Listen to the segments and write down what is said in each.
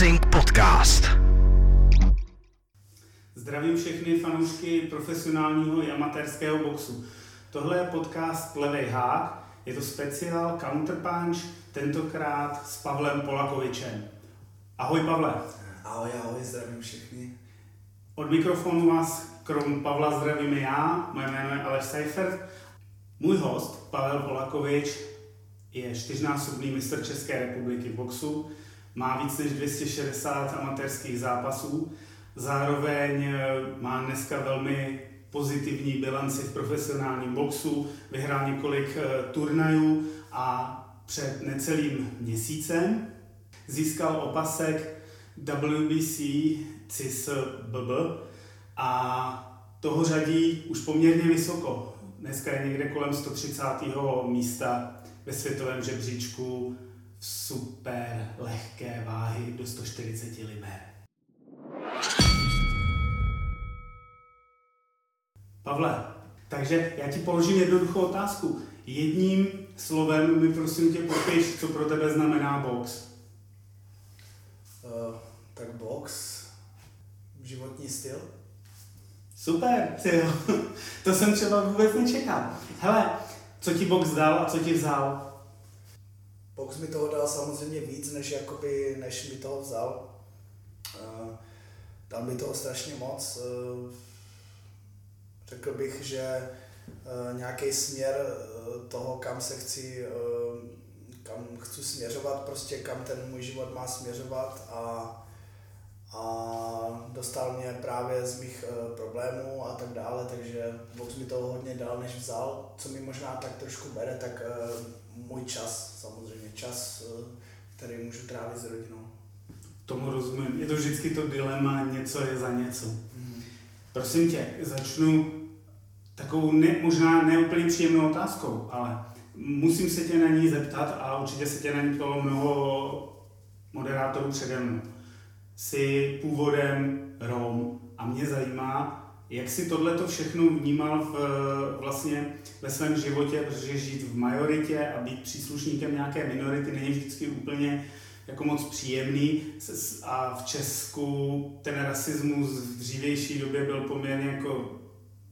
Boxing Podcast. Zdravím všechny fanoušky profesionálního i amatérského boxu. Tohle je podcast Levej hák, je to speciál Counterpunch, tentokrát s Pavlem Polakovičem. Ahoj Pavle. Ahoj, ahoj, zdravím všechny. Od mikrofonu vás krom Pavla zdravím já, moje jméno je Aleš Seifert. Můj host, Pavel Polakovič, je čtyřnásobný mistr České republiky v boxu, má víc než 260 amatérských zápasů, zároveň eh, má dneska velmi pozitivní bilanci v profesionálním boxu, vyhrál několik eh, turnajů a před necelým měsícem získal opasek WBC CIS BB a toho řadí už poměrně vysoko. Dneska je někde kolem 130. místa ve světovém žebříčku super lehké váhy do 140 liber. Pavle, takže já ti položím jednoduchou otázku. Jedním slovem mi prosím tě popiš, co pro tebe znamená box. Uh, tak box, životní styl. Super, ty jo. to jsem třeba vůbec nečekal. Hele, co ti box dal a co ti vzal? Box mi toho dal samozřejmě víc, než, jakoby, než mi toho vzal. Dal mi toho strašně moc. Uh, řekl bych, že uh, nějaký směr uh, toho, kam se chci, kam chci směřovat, prostě kam ten můj život má směřovat a a dostal mě právě z mých uh, problémů a tak dále, takže Box mi toho hodně dal, než vzal. Co mi možná tak trošku bere, tak uh, můj čas, samozřejmě čas, uh, který můžu trávit s rodinou. Tomu rozumím. Je to vždycky to dilema, něco je za něco. Mm. Prosím tě, začnu takovou ne, možná neúplně příjemnou otázkou, ale musím se tě na ní zeptat a určitě se tě na ní ptalo mnoho moderátorů přede mnou si původem Rom. A mě zajímá, jak si tohle všechno vnímal v, vlastně ve svém životě, protože žít v majoritě a být příslušníkem nějaké minority není vždycky úplně jako moc příjemný. A v Česku ten rasismus v dřívější době byl poměrně jako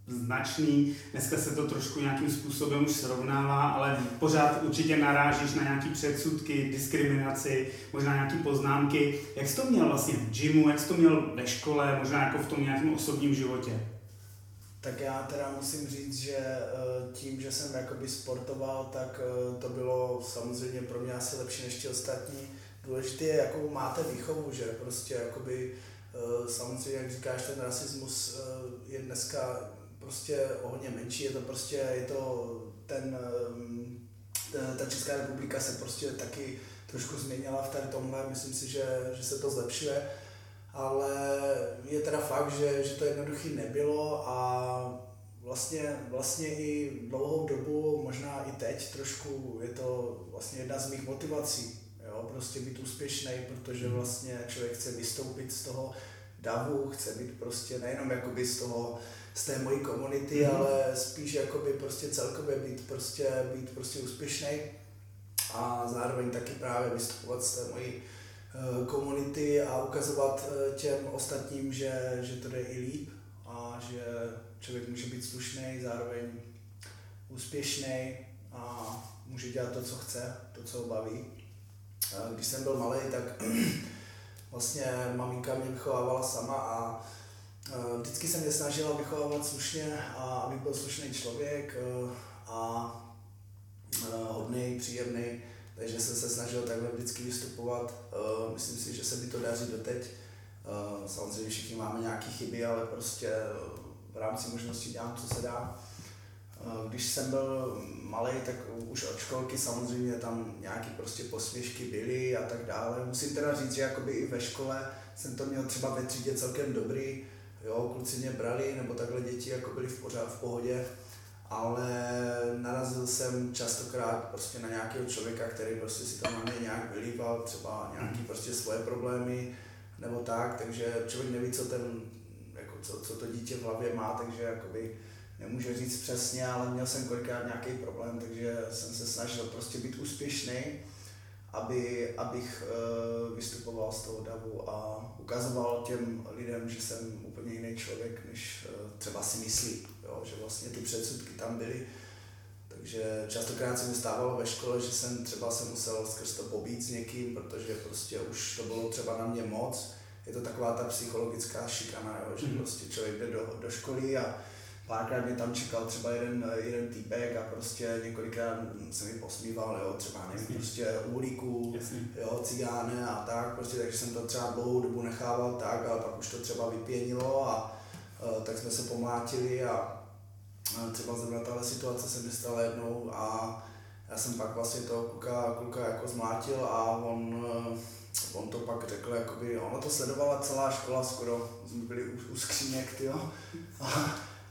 značný. Dneska se to trošku nějakým způsobem už srovnává, ale pořád určitě narážíš na nějaké předsudky, diskriminaci, možná nějaké poznámky. Jak jsi to měl vlastně v gymu, jak jsi to měl ve škole, možná jako v tom nějakém osobním životě? Tak já teda musím říct, že eh, tím, že jsem jakoby sportoval, tak eh, to bylo samozřejmě pro mě asi lepší než ti ostatní. Důležité je, jakou máte výchovu, že prostě jakoby eh, samozřejmě, jak říkáš, ten rasismus je dneska prostě o hodně menší, je to prostě, je to ten, ehm, ta Česká republika se prostě taky trošku změnila v tady tomhle, myslím si, že, že se to zlepšuje, ale je teda fakt, že, že to jednoduchý nebylo a vlastně, vlastně i dlouhou dobu, možná i teď trošku, je to vlastně jedna z mých motivací, jo, prostě být úspěšný, protože hmm. vlastně člověk chce vystoupit z toho davu, chce být prostě nejenom jakoby z toho z té mojí komunity, mm. ale spíš jakoby prostě celkově být prostě, být prostě úspěšný a zároveň taky právě vystupovat z té mojí uh, komunity a ukazovat uh, těm ostatním, že, že to jde i líp a že člověk může být slušný, zároveň úspěšný a může dělat to, co chce, to, co ho baví. Když jsem byl malý, tak vlastně maminka mě vychovávala sama a Eh, vždycky se mě snažila vychovávat slušně a aby byl slušný člověk eh, a eh, hodný, příjemný, takže jsem se snažil takhle vždycky vystupovat. Myslím si, že se mi to daří doteď. Samozřejmě všichni máme nějaké chyby, ale prostě v rámci možností dělám, co se dá. Když jsem byl malý, tak už od školky samozřejmě tam nějaké prostě posměšky byly a tak dále. Musím teda říct, že jakoby i ve škole jsem to měl třeba ve třídě celkem dobrý, jo, kluci mě brali, nebo takhle děti jako byli v pořád v pohodě, ale narazil jsem častokrát prostě na nějakého člověka, který prostě si tam na mě nějak vylípal, třeba nějaký prostě svoje problémy, nebo tak, takže člověk neví, co ten, jako co, co to dítě v hlavě má, takže jakoby nemůže říct přesně, ale měl jsem kolikrát nějaký problém, takže jsem se snažil prostě být úspěšný aby, abych uh, vystupoval z toho davu a ukazoval těm lidem, že jsem úplně jiný člověk, než uh, třeba si myslí, jo? že vlastně ty předsudky tam byly. Takže častokrát se mi stávalo ve škole, že jsem třeba se musel skrz to pobít s někým, protože prostě už to bylo třeba na mě moc. Je to taková ta psychologická šikana, jo? že mm. prostě člověk jde do, do školy a párkrát mě tam čekal třeba jeden, jeden týpek a prostě několikrát se mi posmíval, jo, třeba nevím, prostě uhlíku, jo, cigáne a tak, prostě, takže jsem to třeba dlouhou dobu nechával tak, ale pak už to třeba vypěnilo a uh, tak jsme se pomlátili a uh, třeba zrovna tahle situace se mi stala jednou a já jsem pak vlastně toho kluka, kluka jako zmlátil a on, uh, on to pak řekl, jakoby, ono to sledovala celá škola skoro, jsme byli u, u skříněk, jo.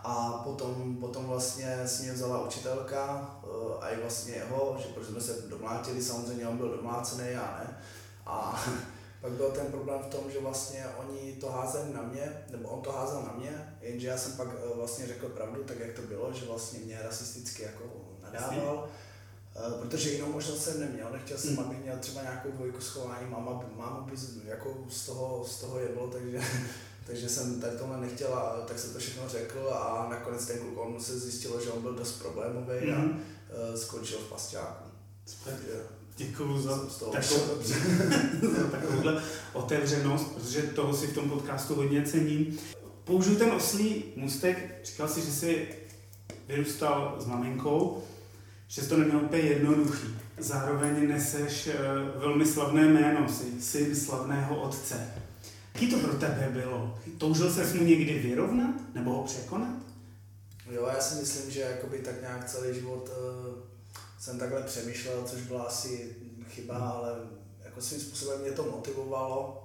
A potom, potom vlastně s ním vzala učitelka uh, a i vlastně jeho, že protože jsme se domlátili, samozřejmě on byl domlácený, já ne. A pak byl ten problém v tom, že vlastně oni to házeli na mě, nebo on to házel na mě, jenže já jsem pak uh, vlastně řekl pravdu, tak jak to bylo, že vlastně mě rasisticky jako nadával. Uh, protože jinou možnost jsem neměl, nechtěl jsem, hmm. abych měl třeba nějakou dvojku schování, máma, máma by jako z toho, z toho jedlo, takže takže jsem tady tohle nechtěl a tak se to všechno řekl a nakonec ten kluk, on se zjistilo, že on byl dost problémový mm-hmm. a uh, skončil v pasťáku. Děkuji za, takovou, za takovouhle otevřenost, protože toho si v tom podcastu hodně cením. Použiju ten oslý mustek, říkal si, že jsi vyrůstal s maminkou, že jsi to neměl úplně jednoduchý. Zároveň neseš eh, velmi slavné jméno, jsi syn slavného otce. Jaký to pro tebe bylo? Toužil ses mu někdy vyrovnat nebo ho překonat? Jo, já si myslím, že jakoby tak nějak celý život uh, jsem takhle přemýšlel, což byla asi chyba, hmm. ale jako svým způsobem mě to motivovalo.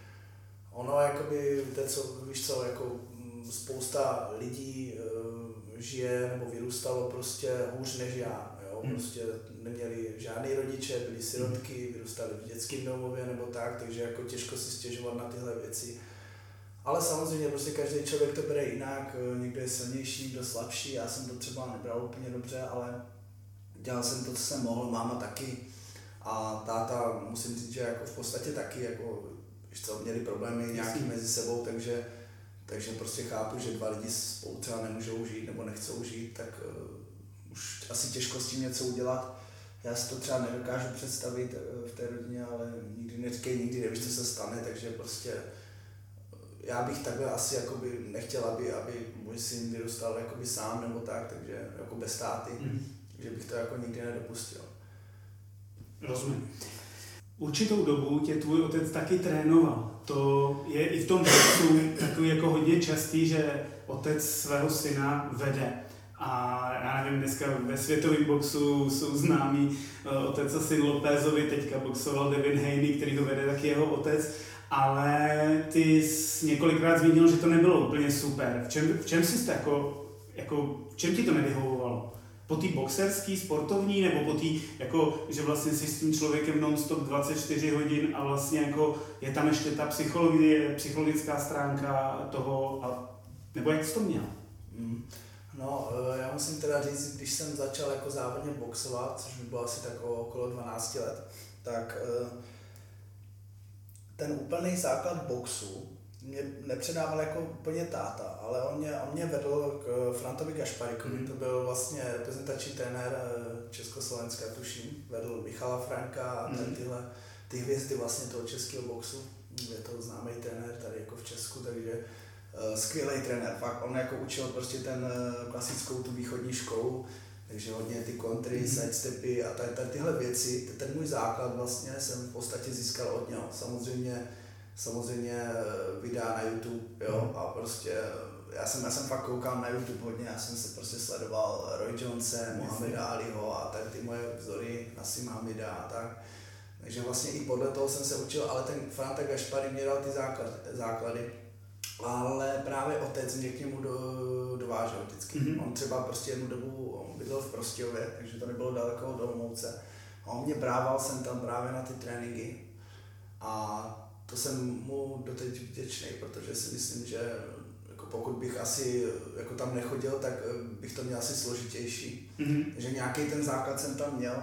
ono jakoby, víte co, víš co, jako mm, spousta lidí uh, žije nebo vyrůstalo prostě hůř než já. Jo? Hmm. Prostě neměli žádný rodiče, byli sirotky, vyrůstali v dětském domově nebo tak, takže jako těžko si stěžovat na tyhle věci. Ale samozřejmě prostě každý člověk to bere jinak, někdo je silnější, kdo slabší, já jsem to třeba nebral úplně dobře, ale dělal jsem to, co jsem mohl, máma taky. A táta, musím říct, že jako v podstatě taky, jako, co, měli problémy nějaký mezi sebou, takže, takže prostě chápu, že dva lidi spolu třeba nemůžou žít nebo nechcou žít, tak uh, už asi těžko s tím něco udělat já si to třeba nedokážu představit eh, v té rodině, ale nikdy neříkej, nikdy nevíš, co se stane, takže prostě eh, já bych takhle asi jakoby nechtěl, aby, aby můj syn vyrůstal jakoby sám nebo tak, takže jako bez státy, mm. že bych to jako nikdy nedopustil. Rozumím. Určitou dobu tě tvůj otec taky trénoval. To je i v tom boxu takový jako hodně častý, že otec svého syna vede. A já nevím, dneska ve světovém boxu jsou známí uh, otec asi Lopézovi, teďka boxoval Devin Haney, který ho vede taky jeho otec, ale ty jsi několikrát zmínil, že to nebylo úplně super. V čem, v čem jsi to jako, jako, v čem ti to nevyhovovalo? Po té boxerský, sportovní, nebo po té, jako, že vlastně jsi s tím člověkem non-stop 24 hodin a vlastně jako je tam ještě ta psychologie, psychologická stránka toho, a, nebo jak jsi to měl? Mm. No, eh, já musím teda říct, když jsem začal jako závodně boxovat, což by bylo asi tak okolo 12 let, tak eh, ten úplný základ boxu mě nepředával jako úplně táta, ale on mě, on mě vedl k Frantovi Gašparikovi, mm. to byl vlastně reprezentační trenér eh, Československa, tuším, vedl Michala Franka a mm. tyhle ty hvězdy vlastně toho českého boxu, je to známý trenér tady jako v Česku, takže skvělý trenér, fakt on jako učil prostě ten uh, klasickou tu východní školu, takže hodně ty kontry, mm-hmm. sidestepy a tady, tady tyhle věci, ten můj základ vlastně jsem v podstatě získal od něho. Samozřejmě, samozřejmě eh, videa na YouTube, jo, mm. a prostě já jsem, já jsem fakt koukal na YouTube hodně, já jsem se prostě sledoval Roy Jonese, Mohamed Aliho a tady ty moje vzory, Nassim Hamida a tak. Takže vlastně i podle toho jsem se učil, ale ten Franta Gašpary mě dal ty základ, základy ale právě otec mě k němu do, dovážel vždycky. Mm-hmm. On třeba prostě jednu dobu bydlel v Prostějově, takže to nebylo daleko od Olomouce. A on mě brával jsem tam právě na ty tréninky a to jsem mu doteď vděčný, protože si myslím, že jako pokud bych asi jako tam nechodil, tak bych to měl asi složitější. Mm-hmm. Že nějaký ten základ jsem tam měl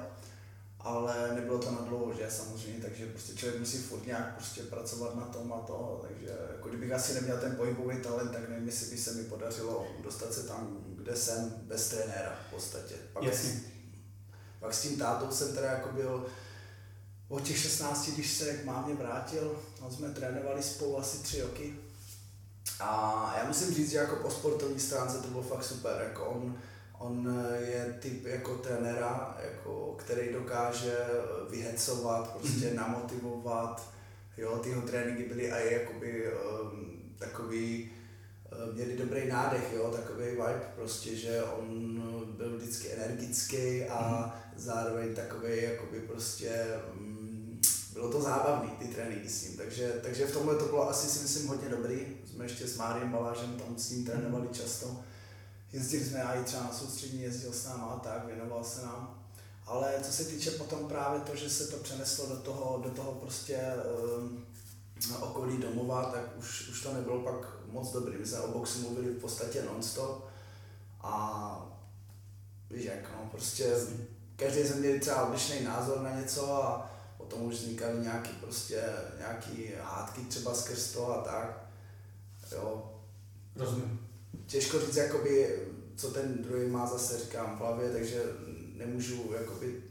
ale nebylo to na dlouho, že samozřejmě, takže prostě člověk musí furt nějak prostě pracovat na tom a to, takže jako kdybych asi neměl ten pohybový talent, tak nevím, jestli by se mi podařilo dostat se tam, kde jsem, bez trenéra v podstatě. Pak, Jasně. S, pak s tím tátou jsem teda jako byl od těch 16, když se k mámě vrátil, no jsme trénovali spolu asi tři roky. A já musím říct, že jako po sportovní stránce to bylo fakt super, jako on, On je typ jako trenéra, jako, který dokáže vyhecovat, prostě mm-hmm. namotivovat. Jo, ty jeho tréninky byly i jakoby um, takový, um, měli dobrý nádech, jo, takový vibe prostě, že on byl vždycky energický a mm-hmm. zároveň takový jakoby prostě um, bylo to zábavný, ty tréninky s ním, takže, takže v tomhle to bylo asi si myslím hodně dobrý. Jsme ještě s Máriem Balážem tam s ním trénovali často jezdili jsme i třeba na soustřední, jezdil s náma a tak, věnoval se nám. Ale co se týče potom právě to, že se to přeneslo do toho, do toho prostě um, okolí domova, tak už, už to nebylo pak moc dobrý. My jsme o boxu mluvili v podstatě non-stop a víš jak, no, prostě každý jsme měli třeba odlišný názor na něco a potom už vznikaly nějaký prostě, nějaký hádky třeba skrz to a tak. Jo. Rozumím těžko říct, jakoby, co ten druhý má zase, říkám, v hlavě, takže nemůžu jakoby,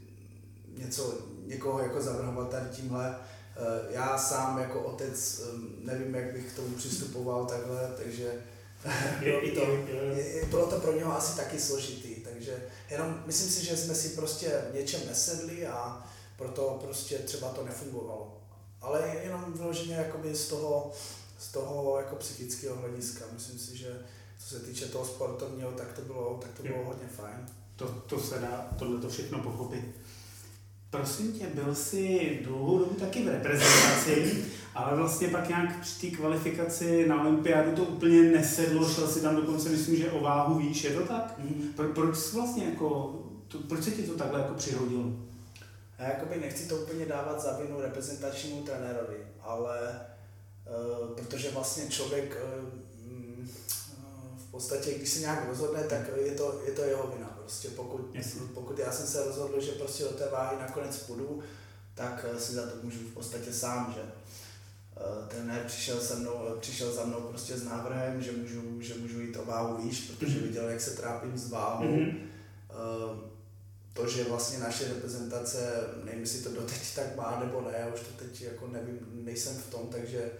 něco, někoho jako zavrhovat tady tímhle. Eh, já sám jako otec nevím, jak bych k tomu přistupoval takhle, takže jo, to, bylo to pro něho asi taky složitý, takže jenom myslím si, že jsme si prostě v něčem nesedli a proto prostě třeba to nefungovalo. Ale jenom vyloženě jakoby z toho, z toho jako psychického hlediska. Myslím si, že co se týče toho sportovního, tak to bylo, tak to bylo hodně fajn. To, to se dá tohle to všechno pochopit. Prosím tě, byl jsi dlouhou dobu taky v reprezentaci, ale vlastně pak nějak při té kvalifikaci na olympiádu to úplně nesedlo, šel si tam dokonce, myslím, že o váhu víš, je to tak? Mm. Pro, proč vlastně jako, to, proč se ti to takhle jako přihodilo? Já jakoby nechci to úplně dávat za vinu reprezentačnímu trenérovi, ale uh, protože vlastně člověk podstatě, když se nějak rozhodne, tak je to, je to jeho vina. Prostě pokud, pokud já jsem se rozhodl, že prostě do té váhy nakonec půjdu, tak eh, si za to můžu v podstatě sám, že eh, trenér přišel, se mnou, eh, přišel za mnou prostě s návrhem, že můžu, že můžu jít o váhu výš, protože mm-hmm. viděl, jak se trápím s váhou. Mm-hmm. To, že vlastně naše reprezentace, nevím, jestli to doteď tak má nebo ne, já už to teď jako nevím, nejsem v tom, takže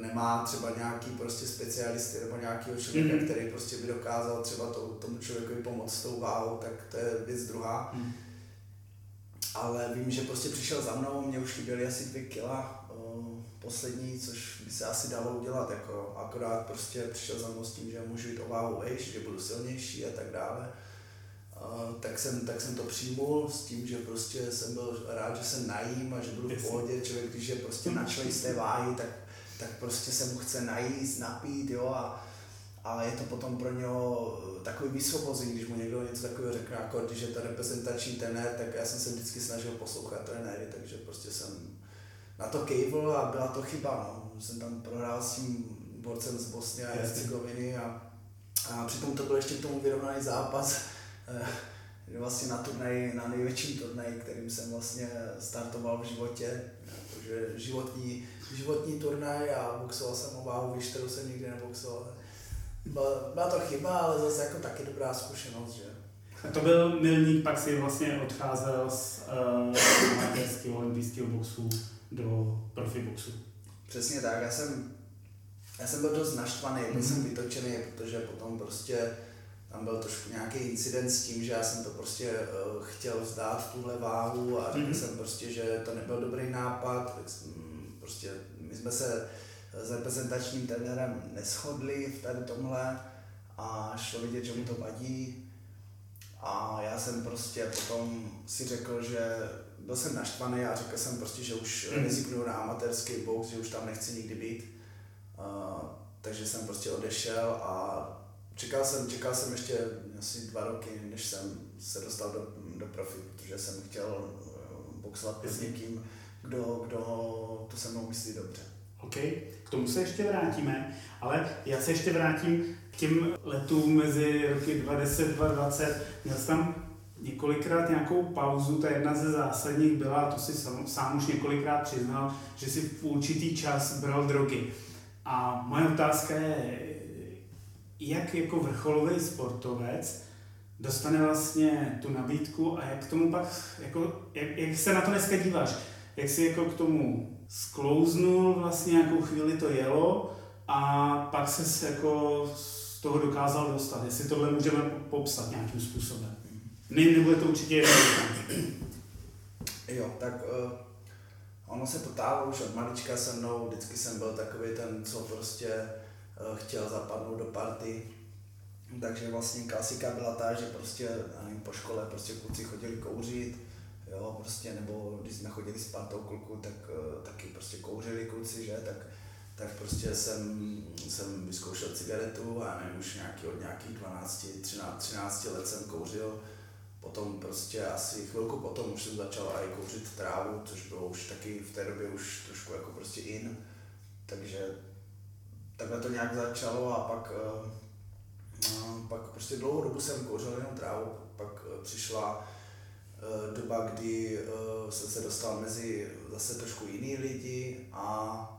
nemá třeba nějaký prostě specialisty nebo nějakého člověka, mm-hmm. který prostě by dokázal třeba to, tomu člověku pomoct s tou váhou, tak to je věc druhá. Mm. Ale vím, že prostě přišel za mnou, mě už chyběly asi dvě kila uh, poslední, což by se asi dalo udělat, jako akorát prostě přišel za mnou s tím, že můžu jít o váhu vejš, že budu silnější a tak dále. Uh, tak, jsem, tak jsem to přijmul s tím, že prostě jsem byl rád, že se najím a že budu v pohodě. Člověk, když je prostě načlej z té váhy, tak tak prostě se mu chce najíst, napít, jo, a, a je to potom pro něho takový vysvobození, když mu někdo něco takového řekne, jako když je to reprezentační trenér, tak já jsem se vždycky snažil poslouchat trenéry, takže prostě jsem na to kejvl a byla to chyba, no. Jsem tam prohrál s tím borcem z Bosny a Hercegoviny a, a přitom to byl ještě k tomu vyrovnaný zápas, eh, vlastně na turnaj, na největším turnaji, kterým jsem vlastně startoval v životě, protože životní životní turnaj a boxoval jsem o váhu, víš, kterou jsem nikdy neboxoval. Byla, byla to chyba, ale zase jako taky dobrá zkušenost, že? A to byl milník, pak si vlastně odcházel z uh, olympijského boxu do profi boxu. Přesně tak, já jsem, já jsem byl dost naštvaný, byl mm-hmm. jsem vytočený, protože potom prostě tam byl trošku nějaký incident s tím, že já jsem to prostě uh, chtěl vzdát tuhle váhu a řekl mm-hmm. jsem prostě, že to nebyl dobrý nápad, tak jsem, Prostě my jsme se s reprezentačním trenérem neschodli v tady tomhle a šlo vidět, že mu to vadí. A já jsem prostě potom si řekl, že byl jsem naštvaný a řekl jsem prostě, že už mm. rezignuju na amatérský box, že už tam nechci nikdy být. Uh, takže jsem prostě odešel a čekal jsem, čekal jsem ještě asi dva roky, než jsem se dostal do, do profi, protože jsem chtěl boxovat s někým, kdo, kdo to se mnou myslí dobře. OK, k tomu se ještě vrátíme, ale já se ještě vrátím k těm letům mezi roky 2010 2020. Měl jsi tam několikrát nějakou pauzu, ta jedna ze zásadních byla, to si sám, sám už několikrát přiznal, že si v určitý čas bral drogy. A moje otázka je, jak jako vrcholový sportovec dostane vlastně tu nabídku a jak tomu pak, jako, jak, jak se na to dneska díváš? Jak si jako k tomu sklouznul, vlastně nějakou chvíli to jelo a pak se jako z toho dokázal dostat. Jestli tohle můžeme popsat nějakým způsobem. Ne, nebude to určitě. Jo, tak uh, ono se to tálo už od malička se mnou, vždycky jsem byl takový ten, co prostě uh, chtěl zapadnout do party. Takže vlastně klasika byla ta, že prostě nevím, po škole prostě kluci chodili kouřit, jo, prostě, nebo když jsme chodili s partou kluku, tak uh, taky prostě kouřili kluci, že, tak tak prostě jsem, jsem vyzkoušel cigaretu a nevím, už nějaký, od nějakých 12, 13, 13 let jsem kouřil. Potom prostě asi chvilku potom už jsem začal i kouřit trávu, což bylo už taky v té době už trošku jako prostě in. Takže takhle to nějak začalo a pak, uh, pak prostě dlouhou dobu jsem kouřil jenom trávu, pak uh, přišla doba, kdy uh, jsem se dostal mezi zase trošku jiný lidi a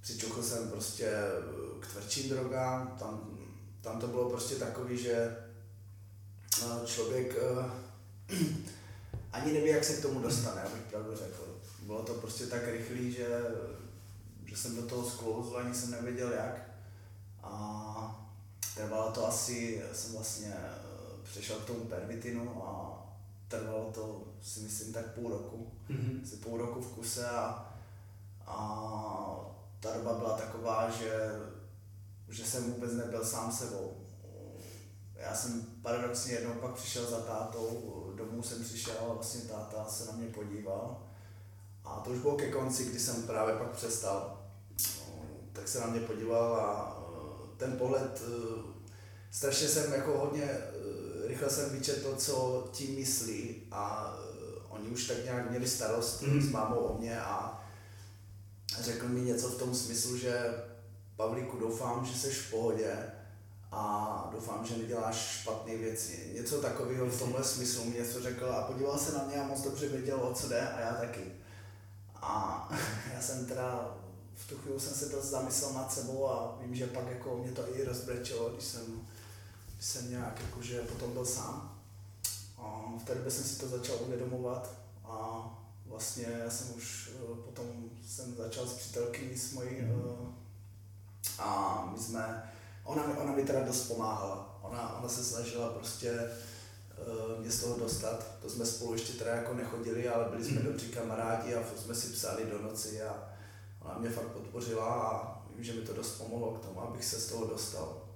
přičuchl jsem prostě eh, k tvrdším drogám, tam, tam to bylo prostě takový, že eh, člověk ani neví, jak se k tomu dostane, abych pravdu řekl. Bylo to prostě tak rychlý, že, že jsem do toho sklouzl, ani jsem nevěděl jak. A trvalo to asi, jsem vlastně přešel k tomu pervitinu a trvalo to si myslím tak půl roku. Mm-hmm. Asi půl roku v kuse a, a ta doba byla taková, že, že jsem vůbec nebyl sám sebou. Já jsem paradoxně jednou pak přišel za tátou, domů jsem přišel a vlastně táta se na mě podíval. A to už bylo ke konci, kdy jsem právě pak přestal. Tak se na mě podíval a e, ten pohled, e, strašně jsem jako hodně, e, rychle jsem vyčetl, co tím myslí a oni už tak nějak měli starost mm. s mámou o mě a řekl mi něco v tom smyslu, že Pavlíku, doufám, že jsi v pohodě a doufám, že neděláš špatné věci. Něco takového v tomhle smyslu mě něco řekl a podíval se na mě a moc dobře věděl, o co jde a já taky. A já jsem teda v tu chvíli jsem se dost zamyslel nad sebou a vím, že pak jako mě to i rozbrečelo, když jsem, jsem nějak jakože potom byl sám. A v té době jsem si to začal uvědomovat a vlastně já jsem už eh, potom jsem začal s přítelkyní s mojí mm. a my jsme, ona, ona mi teda dost pomáhala. Ona, ona se snažila prostě uh, mě z toho dostat. To jsme spolu ještě teda jako nechodili, ale byli jsme mm. dobří kamarádi a jsme si psali do noci a ona mě fakt podpořila a vím, že mi to dost pomohlo k tomu, abych se z toho dostal.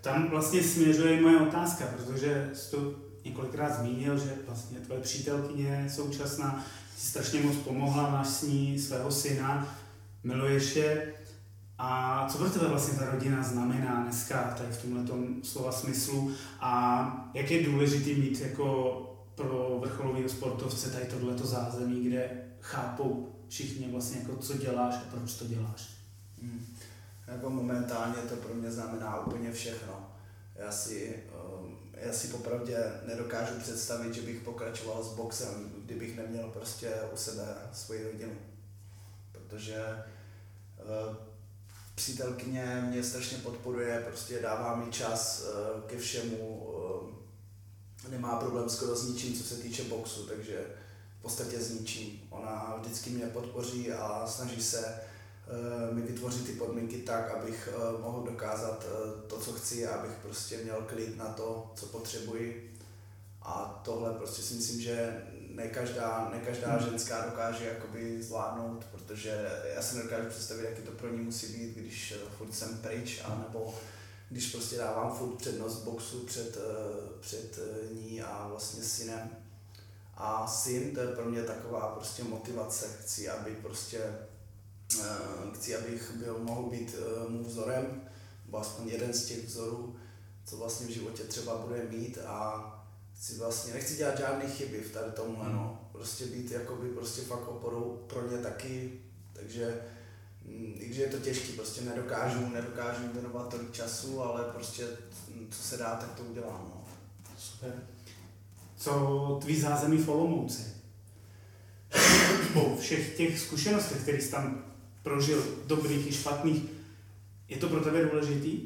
Tam vlastně směřuje moje otázka, protože jsi to několikrát zmínil, že vlastně tvoje přítelkyně současná strašně moc pomohla, máš s ní svého syna, miluješ je. A co pro tebe vlastně ta rodina znamená dneska tady v tomhle slova smyslu a jak je důležitý mít jako pro vrcholový sportovce tady tohleto zázemí, kde chápou všichni vlastně jako co děláš a proč to děláš? Hmm. Jako momentálně to pro mě znamená úplně všechno. Já si já si popravdě nedokážu představit, že bych pokračoval s boxem, kdybych neměl prostě u sebe svoji rodinu. Protože uh, přítelkyně mě strašně podporuje, prostě dává mi čas uh, ke všemu, nemá problém skoro s ničím, co se týče boxu, takže v podstatě s ničím. Ona vždycky mě podpoří a snaží se mi vytvořit ty podmínky tak, abych eh, mohl dokázat eh, to, co chci, abych prostě měl klid na to, co potřebuji. A tohle prostě si myslím, že ne každá, ne každá hmm. ženská dokáže jakoby zvládnout, protože já si nedokážu představit, jaký to pro ní musí být, když furt jsem pryč, anebo když prostě dávám furt přednost boxu před, před ní a vlastně synem. A syn, to je pro mě taková prostě motivace, chci, aby prostě Eh, chci, abych byl, mohl být eh, mu vzorem, nebo aspoň jeden z těch vzorů, co vlastně v životě třeba bude mít a chci vlastně, nechci dělat žádné chyby v tady tomhle, hmm. no. Prostě být jakoby prostě fakt oporou pro ně taky, takže mm, i když je to těžké, prostě nedokážu, nedokážu věnovat tolik času, ale prostě mm, co se dá, tak to udělám, no. Super. co tvý zázemí v Olomouci. Po všech těch zkušenostech, které jsi tam prožil, dobrých i špatných, je to pro tebe důležitý?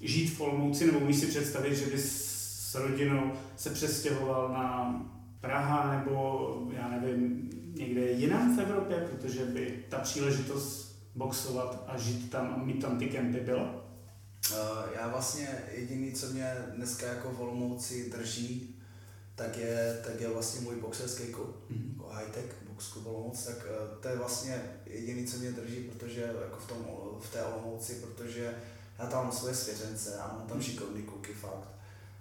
Žít v Olomouci, nebo umíš si představit, že bys s rodinou se přestěhoval na Praha nebo já nevím, někde jinam v Evropě, protože by ta příležitost boxovat a žít tam a mít tam ty kempy byla? Uh, já vlastně jediný, co mě dneska jako v Olomouci drží, tak je, tak je vlastně můj boxerský klub, mm-hmm. jako high-tech box klub Olomouc, tak uh, to je vlastně jediný, co mě drží, protože jako v, tom, v té Olomouci, protože já tam mám svoje svěřence, já mám tam mhm. šikovný kluky fakt.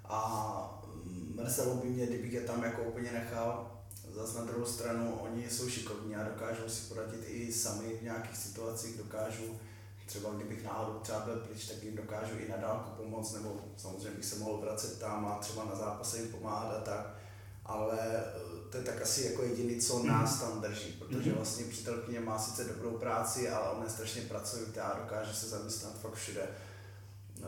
A mm, mrzelo by mě, kdybych je tam jako úplně nechal, Zas na druhou stranu, oni jsou šikovní a dokážou si poradit i sami v nějakých situacích, dokážou třeba kdybych náhodou třeba byl pryč, tak jim dokážu i na dálku pomoct, nebo samozřejmě bych se mohl vracet tam a třeba na zápase jim pomáhat a tak. Ale eh, to je tak asi jako jediný, co mhm. nás tam drží, protože mhm. vlastně přítelkyně má sice dobrou práci, ale ona je strašně pracovitá a dokáže se zaměstnat fakt všude. Eh,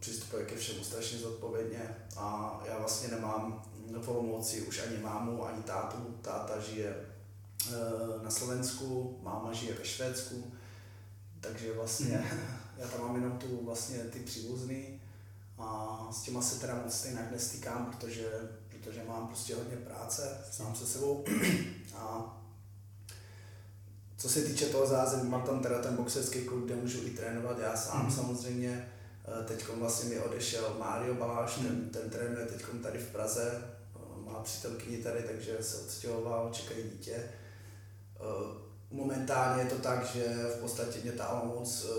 přistupuje ke všemu strašně zodpovědně a já vlastně nemám v Olomouci už ani mámu, ani tátu. Táta žije eh, na Slovensku, máma žije ve Švédsku, takže vlastně mhm. já tam mám jenom tu vlastně ty příbuzný a s těma se teda moc stejně nestýkám, protože, protože mám prostě hodně práce sám se sebou a co se týče toho zázemí, mám tam teda ten boxerský klub, kde můžu i trénovat já sám mm. samozřejmě. Eh, teď vlastně mi odešel Mario Baláš, mm. ten, mhm. ten trénuje teď tady v Praze, má přítelkyni tady, takže se odstěhoval, čekají dítě. Eh, momentálně je to tak, že v podstatě mě ta Olomouc eh,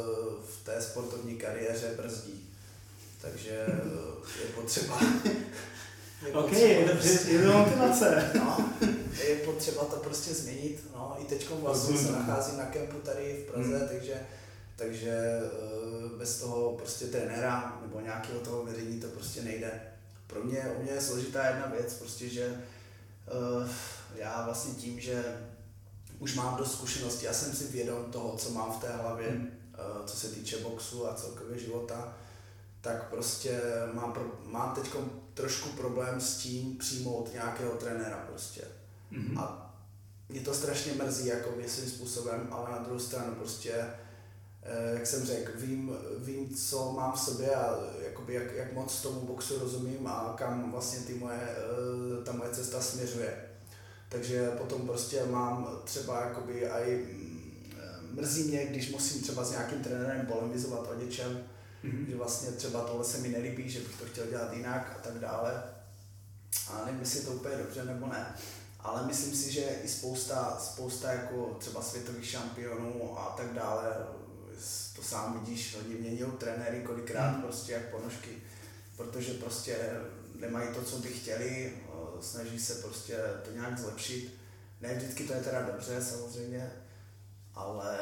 v té sportovní kariéře brzdí. Takže eh, je potřeba... Je OK, potřeba, prostě, je to motivace. No, je potřeba to prostě změnit. No, I teď vlastně se nacházím na kempu tady v Praze, hmm. takže, takže bez toho prostě trenéra nebo nějakého toho vedení to prostě nejde pro mě, u mě je složitá jedna věc, prostě, že uh, já vlastně tím, že už mám dost zkušeností, já jsem si vědom toho, co mám v té hlavě, hmm. uh, co se týče boxu a celkově života, tak prostě mám, mám teď trošku problém s tím přijmout nějakého trenéra prostě. Hmm. A mě to strašně mrzí jako svým způsobem, ale na druhou stranu prostě Eh, jak jsem řekl, vím, vím, co mám v sobě a jakoby jak, jak moc tomu boxu rozumím a kam vlastně ty moje, eh, ta moje cesta směřuje. Takže potom prostě mám třeba jakoby aj mm, mrzí mě, když musím třeba s nějakým trenérem polemizovat o něčem, mm-hmm. že vlastně třeba tohle se mi nelíbí, že bych to chtěl dělat jinak a tak dále. A nevím, jestli je to úplně dobře nebo ne. Ale myslím si, že i spousta, spousta jako třeba světových šampionů a tak dále to sám vidíš, oni měnil trenéry kolikrát hmm. prostě jak ponožky, protože prostě nemají to, co by chtěli, snaží se prostě to nějak zlepšit. Ne vždycky to je teda dobře samozřejmě, ale,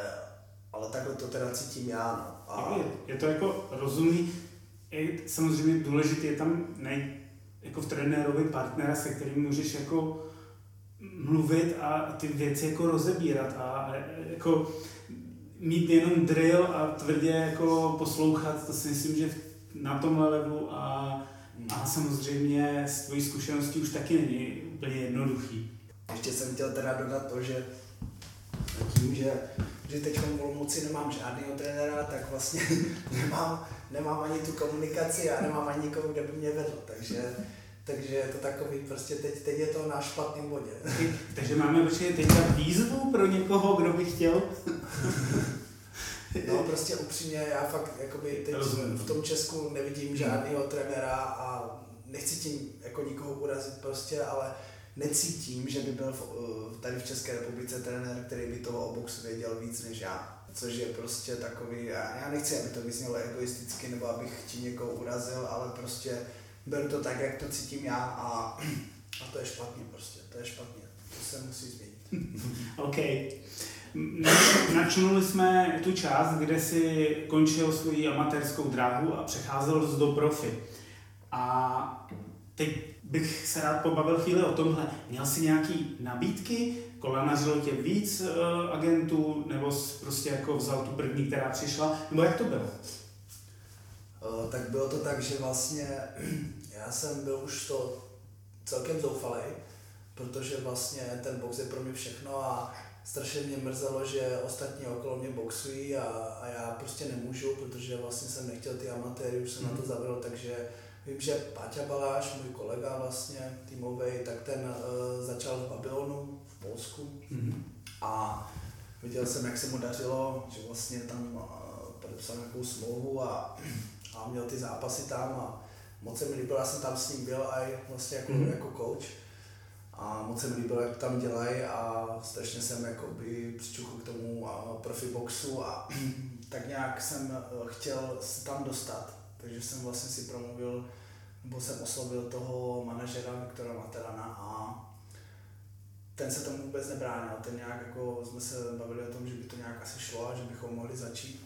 ale takhle to teda cítím já. No. A... Je to jako rozumný, je samozřejmě důležité je tam najít jako v trenérovi partnera, se kterým můžeš jako mluvit a ty věci jako rozebírat a jako mít jenom drill a tvrdě jako poslouchat, to si myslím, že na tomhle levelu a, a samozřejmě s tvojí zkušeností už taky není úplně jednoduchý. Ještě jsem chtěl teda dodat to, že tím, že, že teď v Olomouci nemám žádného trenéra, tak vlastně nemám, nemám ani tu komunikaci a nemám ani nikoho, kde by mě vedl. Takže takže je to takový, prostě teď, teď je to na špatném bodě. Takže máme určitě teďka výzvu pro někoho, kdo by chtěl. no prostě upřímně, já fakt jakoby teď Rozumím. v tom Česku nevidím žádného trenéra a nechci tím jako nikoho urazit prostě, ale necítím, že by byl v, eh, tady v České republice trenér, který by toho o boxu věděl víc než já. Což je prostě takový, já nechci, aby to vyznělo egoisticky nebo abych ti někoho urazil, ale prostě beru to tak, jak to cítím já a, a to je špatně prostě, to je špatně, to se musí změnit. OK. Načnuli jsme tu část, kde si končil svoji amatérskou dráhu a přecházel do profi. A teď bych se rád pobavil chvíli o tomhle. Měl jsi nějaký nabídky? Kolanařilo tě víc uh, agentů? Nebo jsi prostě jako vzal tu první, která přišla? Nebo jak to bylo? Uh, tak bylo to tak, že vlastně já jsem byl už to celkem zoufalý, protože vlastně ten box je pro mě všechno a strašně mě mrzelo, že ostatní okolo mě boxují a, a já prostě nemůžu, protože vlastně jsem nechtěl ty amatéry, už jsem mm. na to mhm. zavrl, takže vím, že Páťa Baláš, můj kolega vlastně týmový, tak ten uh, začal v Babylonu v Polsku mm. a viděl jsem, jak se mu dařilo, že vlastně tam uh, podepsal nějakou smlouvu a, a měl ty zápasy tam a moc se mi líbilo, já jsem tam s ním byl a vlastně jako, mm. jako coach a moc se mi líbilo, jak tam dělají a strašně jsem jakoby přičuchl k tomu profi boxu a tak nějak jsem eh, chtěl se tam dostat, takže jsem vlastně si promluvil, nebo jsem oslovil toho manažera Viktora Materana a ten se tomu vůbec nebránil, ten nějak jako jsme se bavili o tom, že by to nějak asi šlo a že bychom mohli začít.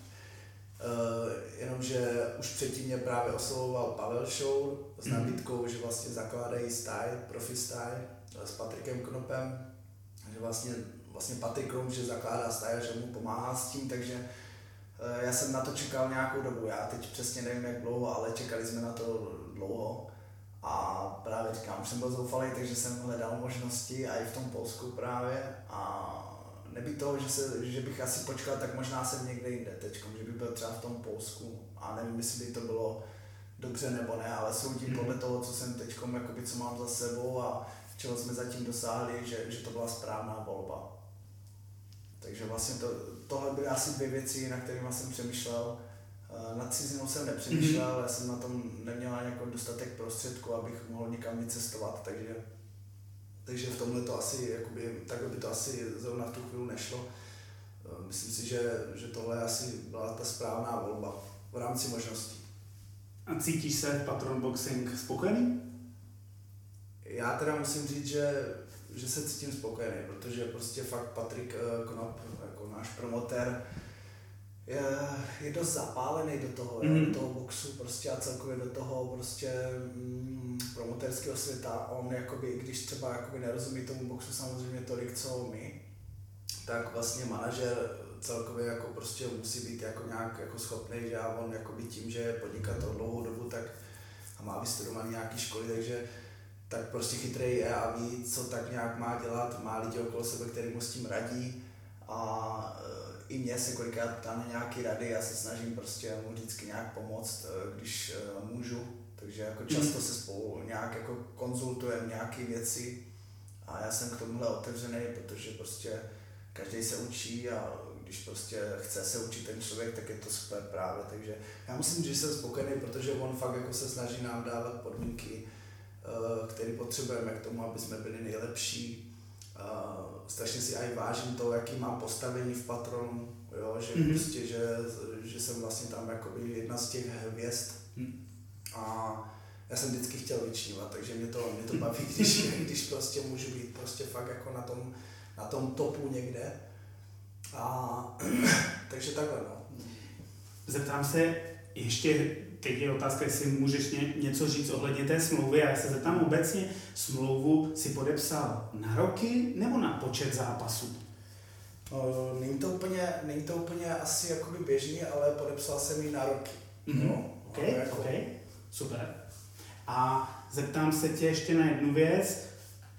Uh, jenomže už předtím mě právě oslovoval Pavel Show s mhm. nabídkou, že vlastně zakládají style, profi style, s Patrikem Knopem, že vlastně, vlastně Patrik Krom, že zakládá Staja, že mu pomáhá s tím, takže eh, já jsem na to čekal nějakou dobu, já teď přesně nevím jak dlouho, ale čekali jsme na to dlouho. A právě říkám, už jsem byl zoufalý, takže jsem hledal možnosti a i v tom Polsku právě. A nebýt toho, že, se, že bych asi počkal, tak možná jsem někde jinde teď, že bych byl třeba v tom Polsku. A nevím, jestli by to bylo dobře nebo ne, ale soudím podle toho, co jsem teď, co mám za sebou a čeho jsme zatím dosáhli, že, že to byla správná volba. Takže vlastně to, tohle byly asi dvě věci, na kterými jsem přemýšlel. Eh, nad cizinou jsem nepřemýšlel, mm-hmm. já jsem na tom neměl ani jako dostatek prostředků, abych mohl někam vycestovat, takže, takže v tomhle to asi, jakoby, takhle by to asi zrovna v tu chvíli nešlo. Eh, myslím si, že, že tohle asi byla ta správná volba v rámci možností. A cítíš se v Patron Boxing spokojený? já teda musím říct, že, že se cítím spokojený, protože prostě fakt Patrik eh, Knop, jako náš promotér, je, je dost zapálený do toho, mm. do toho boxu prostě a celkově do toho prostě mm, promotérského světa. On jakoby, když třeba jakoby nerozumí tomu boxu samozřejmě tolik, co my, tak vlastně manažer celkově jako prostě musí být jako nějak jako schopný, že a on jakoby tím, že je podnikatel dlouhou dobu, tak a má vystudovaný nějaký školy, takže tak prostě chytrý je a ví, co tak nějak má dělat, má lidi okolo sebe, který mu s tím radí a e, i mě se kolikrát tam nějaký rady, já se snažím prostě mu vždycky nějak pomoct, e, když e, můžu, takže jako mhm. často se spolu nějak jako konzultujeme nějaké věci a já jsem k tomuhle otevřený, protože prostě každý se učí a když prostě chce se učit ten člověk, tak je to super právě, takže já musím říct, že jsem spokojený, protože on fakt jako se snaží nám dávat podmínky, který potřebujeme k tomu, aby jsme byli nejlepší. Eh, strašně si aj vážím to, jaký mám postavení v patronu, jo, že, mm-hmm. prostě, že, že jsem vlastně tam jakoby jedna z těch hvězd. Mm. A já jsem vždycky chtěl vyčnívat, takže mě to, mě to baví, když, když prostě můžu být prostě fakt jako na tom, na tom topu někde. A, takže takhle no. Zeptám se ještě teď je otázka, jestli můžeš ně, něco říct ohledně té smlouvy a já se zeptám obecně, smlouvu si podepsal na roky nebo na počet zápasů? Uh, není, to úplně, není to úplně asi jakoby běžný, ale podepsal jsem ji na roky. Mm-hmm. No, okay, jako... okay, super. A zeptám se tě ještě na jednu věc.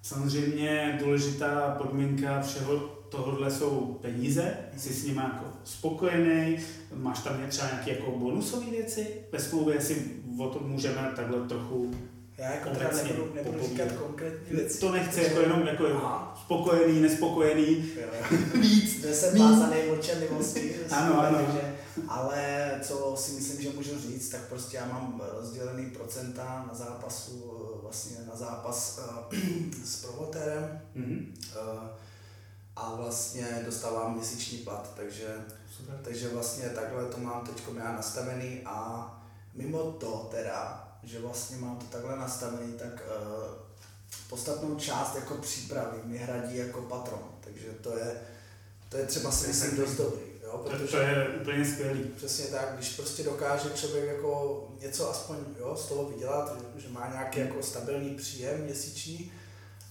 Samozřejmě důležitá podmínka všeho tohle jsou peníze, jsi s nimi jako spokojený, máš tam třeba nějaké jako bonusové věci ve smlouvě, si o tom můžeme takhle trochu já jako teda nebudu, nebudu říkat konkrétní věci. To nechci jako jenom jako Aha. spokojený, nespokojený, víc. Deset vázaný mlčenlivosti. ano, ano. Takže, ale co si myslím, že můžu říct, tak prostě já mám rozdělený procenta na zápasu, vlastně na zápas uh, s promotérem. Mm-hmm. Uh, a vlastně dostávám měsíční plat, takže, Super. takže vlastně takhle to mám teď já nastavený a mimo to teda, že vlastně mám to takhle nastavený, tak uh, podstatnou část jako přípravy mi hradí jako patron, takže to je, to je třeba si myslím dost dobrý. Jo, protože, to je úplně skvělý. Přesně tak, když prostě dokáže člověk jako něco aspoň jo, z toho vydělat, že má nějaký jako stabilní příjem měsíční,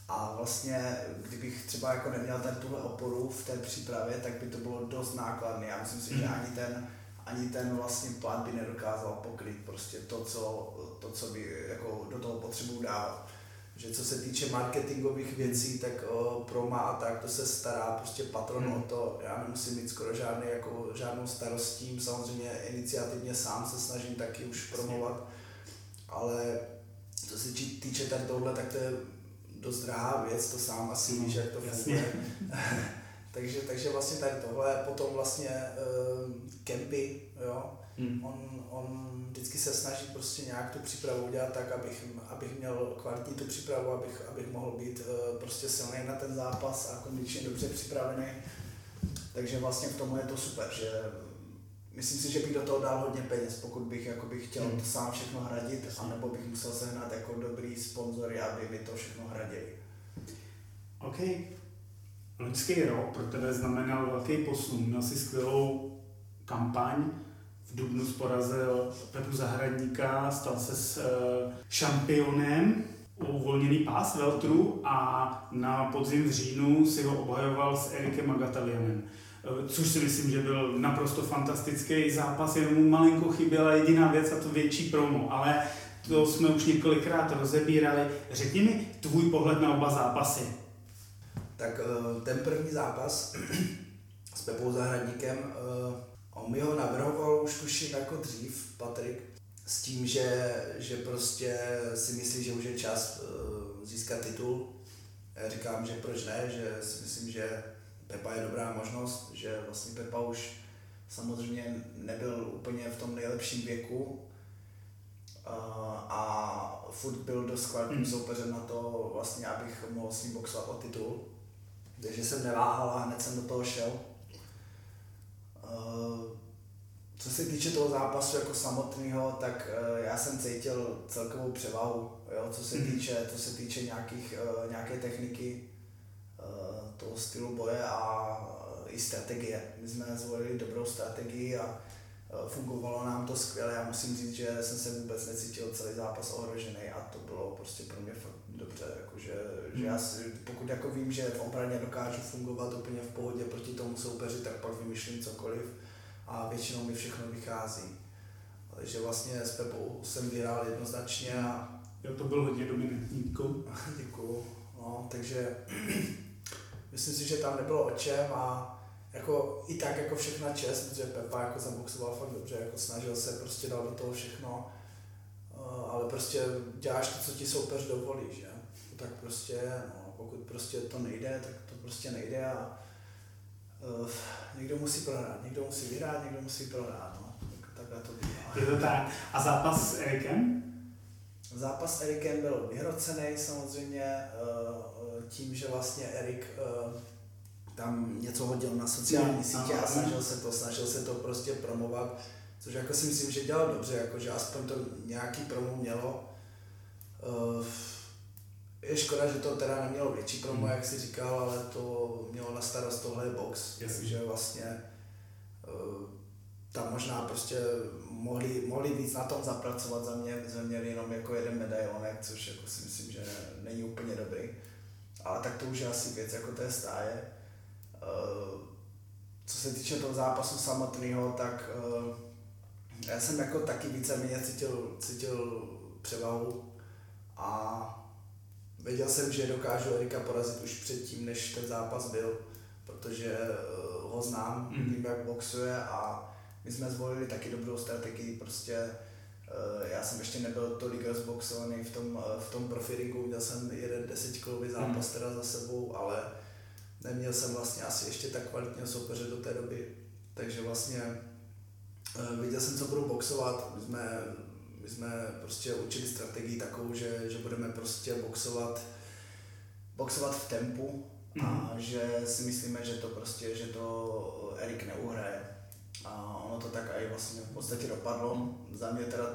a vlastně, kdybych třeba jako neměl ten tuhle oporu v té přípravě, tak by to bylo dost nákladné. Já myslím si, že mhm. ani ten, ani ten vlastně plán by nedokázal pokryt prostě to, co, to, co by jako do toho potřebuji dávat. že co se týče marketingových věcí, tak o, proma a tak, to se stará prostě patron hmm. o to, já nemusím mít skoro žádný, jako, žádnou starost tím, samozřejmě iniciativně sám se snažím taky už promovat, ale co se týče tady tohle, tak to je dost drahá věc, to sám asi víš, jak to funguje. takže, takže vlastně tady tohle, potom vlastně uh, kempy, jo, hmm. on, on vždycky se snaží prostě nějak tu přípravu udělat tak, abych, abych měl kvalitní tu přípravu, abych, abych mohl být uh, prostě silný na ten zápas a kondičně dobře připravený. Takže vlastně v tomhle je to super, že myslím si, že bych do toho dal hodně peněz, pokud bych jako bych chtěl hmm. to sám všechno hradit, anebo bych musel sehnat jako dobrý sponzory, aby mi to všechno hradili. OK. Loňský rok pro tebe znamenal velký posun. Měl jsi skvělou kampaň, v Dubnu porazil Pepu Zahradníka, stal se s uh, šampionem uvolněný pás Veltru a na podzim v říjnu si ho obhajoval s Erikem Magatalianem. Eh, což si myslím, že byl naprosto fantastický zápas, jenom mu malinko chyběla jediná věc a to větší promo, ale to jsme už několikrát rozebírali. Řekni mi tvůj pohled na oba zápasy. Tak eh, ten první zápas s Pepou Zahradníkem, eh, on mi ho navrhoval už tuším jako dřív, Patrik, s tím, že, že prostě si myslí, že už je čas získat titul. Já říkám, že proč ne, že si myslím, že Pepa je dobrá možnost, že vlastně Pepa už samozřejmě nebyl úplně v tom nejlepším věku a furt byl dost kvalitním hmm. soupeřem na to, vlastně, abych mohl s ním boxovat o titul. Takže jsem neváhal a hned jsem do toho šel. Co se týče toho zápasu jako samotného, tak já jsem cítil celkovou převahu, jo, co se hmm. týče, co se týče nějakých, nějaké techniky toho stylu boje a i strategie. My jsme zvolili dobrou strategii a e, fungovalo nám to skvěle. Já musím říct, že jsem se vůbec necítil celý zápas ohrožený a to bylo prostě pro mě fakt dobře. Jakože, že já si, pokud jako vím, že v obraně dokážu fungovat úplně v pohodě proti tomu soupeři, tak pak vymýšlím cokoliv a většinou mi všechno vychází. Takže vlastně s Pepou jsem vyhrál jednoznačně a... Jo, to byl hodně dominantní, děkuju. No, takže myslím si, že tam nebylo o čem a jako i tak jako všechna čest, protože Pepa jako zaboxoval fakt dobře, jako snažil se, prostě dal do toho všechno, eh, ale prostě děláš to, co ti soupeř dovolí, že? Tak prostě, no, pokud prostě to nejde, tak to prostě nejde a uh, někdo musí prohrát, někdo musí vyhrát, někdo musí prohrát, no. Takhle to bývá. Je to tak. A zápas s Erikem? Zápas s Erikem byl vyhrocený samozřejmě uh, tím, že vlastně Erik uh, tam něco hodil na sociální sítě a snažil se to, snažil se to prostě promovat, což jako si myslím, že dělal dobře, jako že aspoň to nějaký promo mělo. Uh, je škoda, že to teda nemělo větší promo, hmm. jak si říkal, ale to mělo na starost tohle box, Jasně. takže vlastně uh, tam možná prostě mohli, mohli víc na tom zapracovat za mě, jsme měli jenom jako jeden medailonek, což jako si myslím, že není úplně dobrý. Ale tak to už je asi věc jako té stáje. Eh, co se týče toho zápasu samotného, tak eh, já jsem jako taky víceméně cítil, cítil převahu a věděl jsem, že dokážu Erika porazit už předtím, než ten zápas byl, protože eh, ho znám, mm. vím, jak boxuje a my jsme zvolili taky dobrou strategii, prostě já jsem ještě nebyl tolik rozboxovaný v tom, v tom profiringu, viděl jsem jeden desetikilový zápas mm. teda za sebou, ale neměl jsem vlastně asi ještě tak kvalitního soupeře do té doby, takže vlastně uh, viděl jsem, co budu boxovat, my jsme, my jsme prostě učili strategii takovou, že, že budeme prostě boxovat, boxovat v tempu a mhm. že si myslíme, že to prostě, že to Erik neuhraje. A ono to tak i vlastně v podstatě dopadlo. Za mě teda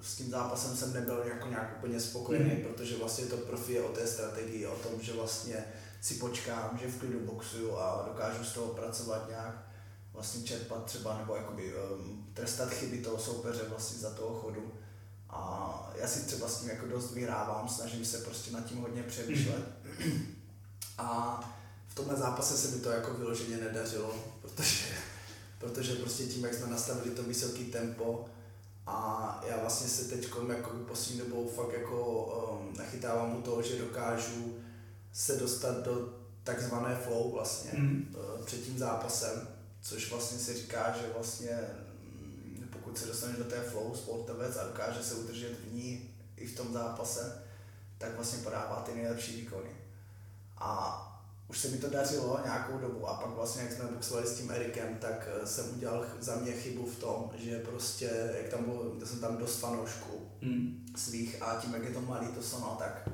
s tím zápasem jsem nebyl jako nějak úplně spokojený, mm. protože vlastně to profi je o té strategii, o tom, že vlastně si počkám, že v klidu boxuju a dokážu z toho pracovat nějak, vlastně čerpat třeba, nebo jakoby um, trestat chyby toho soupeře vlastně za toho chodu. A já si třeba s tím jako dost vyhrávám, snažím se prostě nad tím hodně přemýšlet. A v tomhle zápase se mi to jako vyloženě nedařilo, protože, protože prostě tím, jak jsme nastavili to vysoké tempo, A já vlastně se teď jako poslední dobou fakt jako um, nachytávám u toho, že dokážu se dostat do takzvané flow vlastně mm. před tím zápasem, což vlastně se říká, že vlastně mm, pokud se dostane do té flow sportovec a dokáže se udržet v ní i v tom zápase, tak vlastně podává ty nejlepší výkony. A už se mi to dařilo nějakou dobu a pak vlastně, jak jsme boxovali s tím Erikem, tak eh, jsem udělal za mě chybu v tom, že prostě, jak tam bylo, to jsem tam dost fanoušků mm. svých a tím, jak je to malý to sono, tak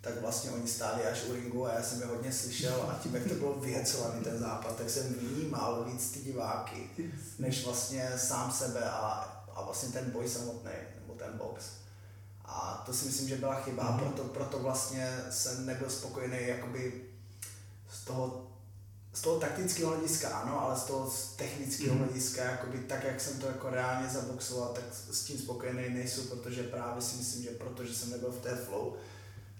tak vlastně oni stáli až u ringu a já jsem je hodně slyšel a tím, jak to bylo vyhecovaný ten zápas, tak jsem vnímal víc ty diváky, než vlastně sám sebe a, a vlastně ten boj samotný, nebo ten box. A to si myslím, že byla chyba a mhm. proto, proto vlastně jsem nebyl spokojený jakoby toho, z toho taktického hlediska ano, ale z toho technického mm. hlediska, jakoby tak, jak jsem to jako reálně zaboxoval, tak s tím spokojený nejsou, protože právě si myslím, že protože jsem nebyl v té flow,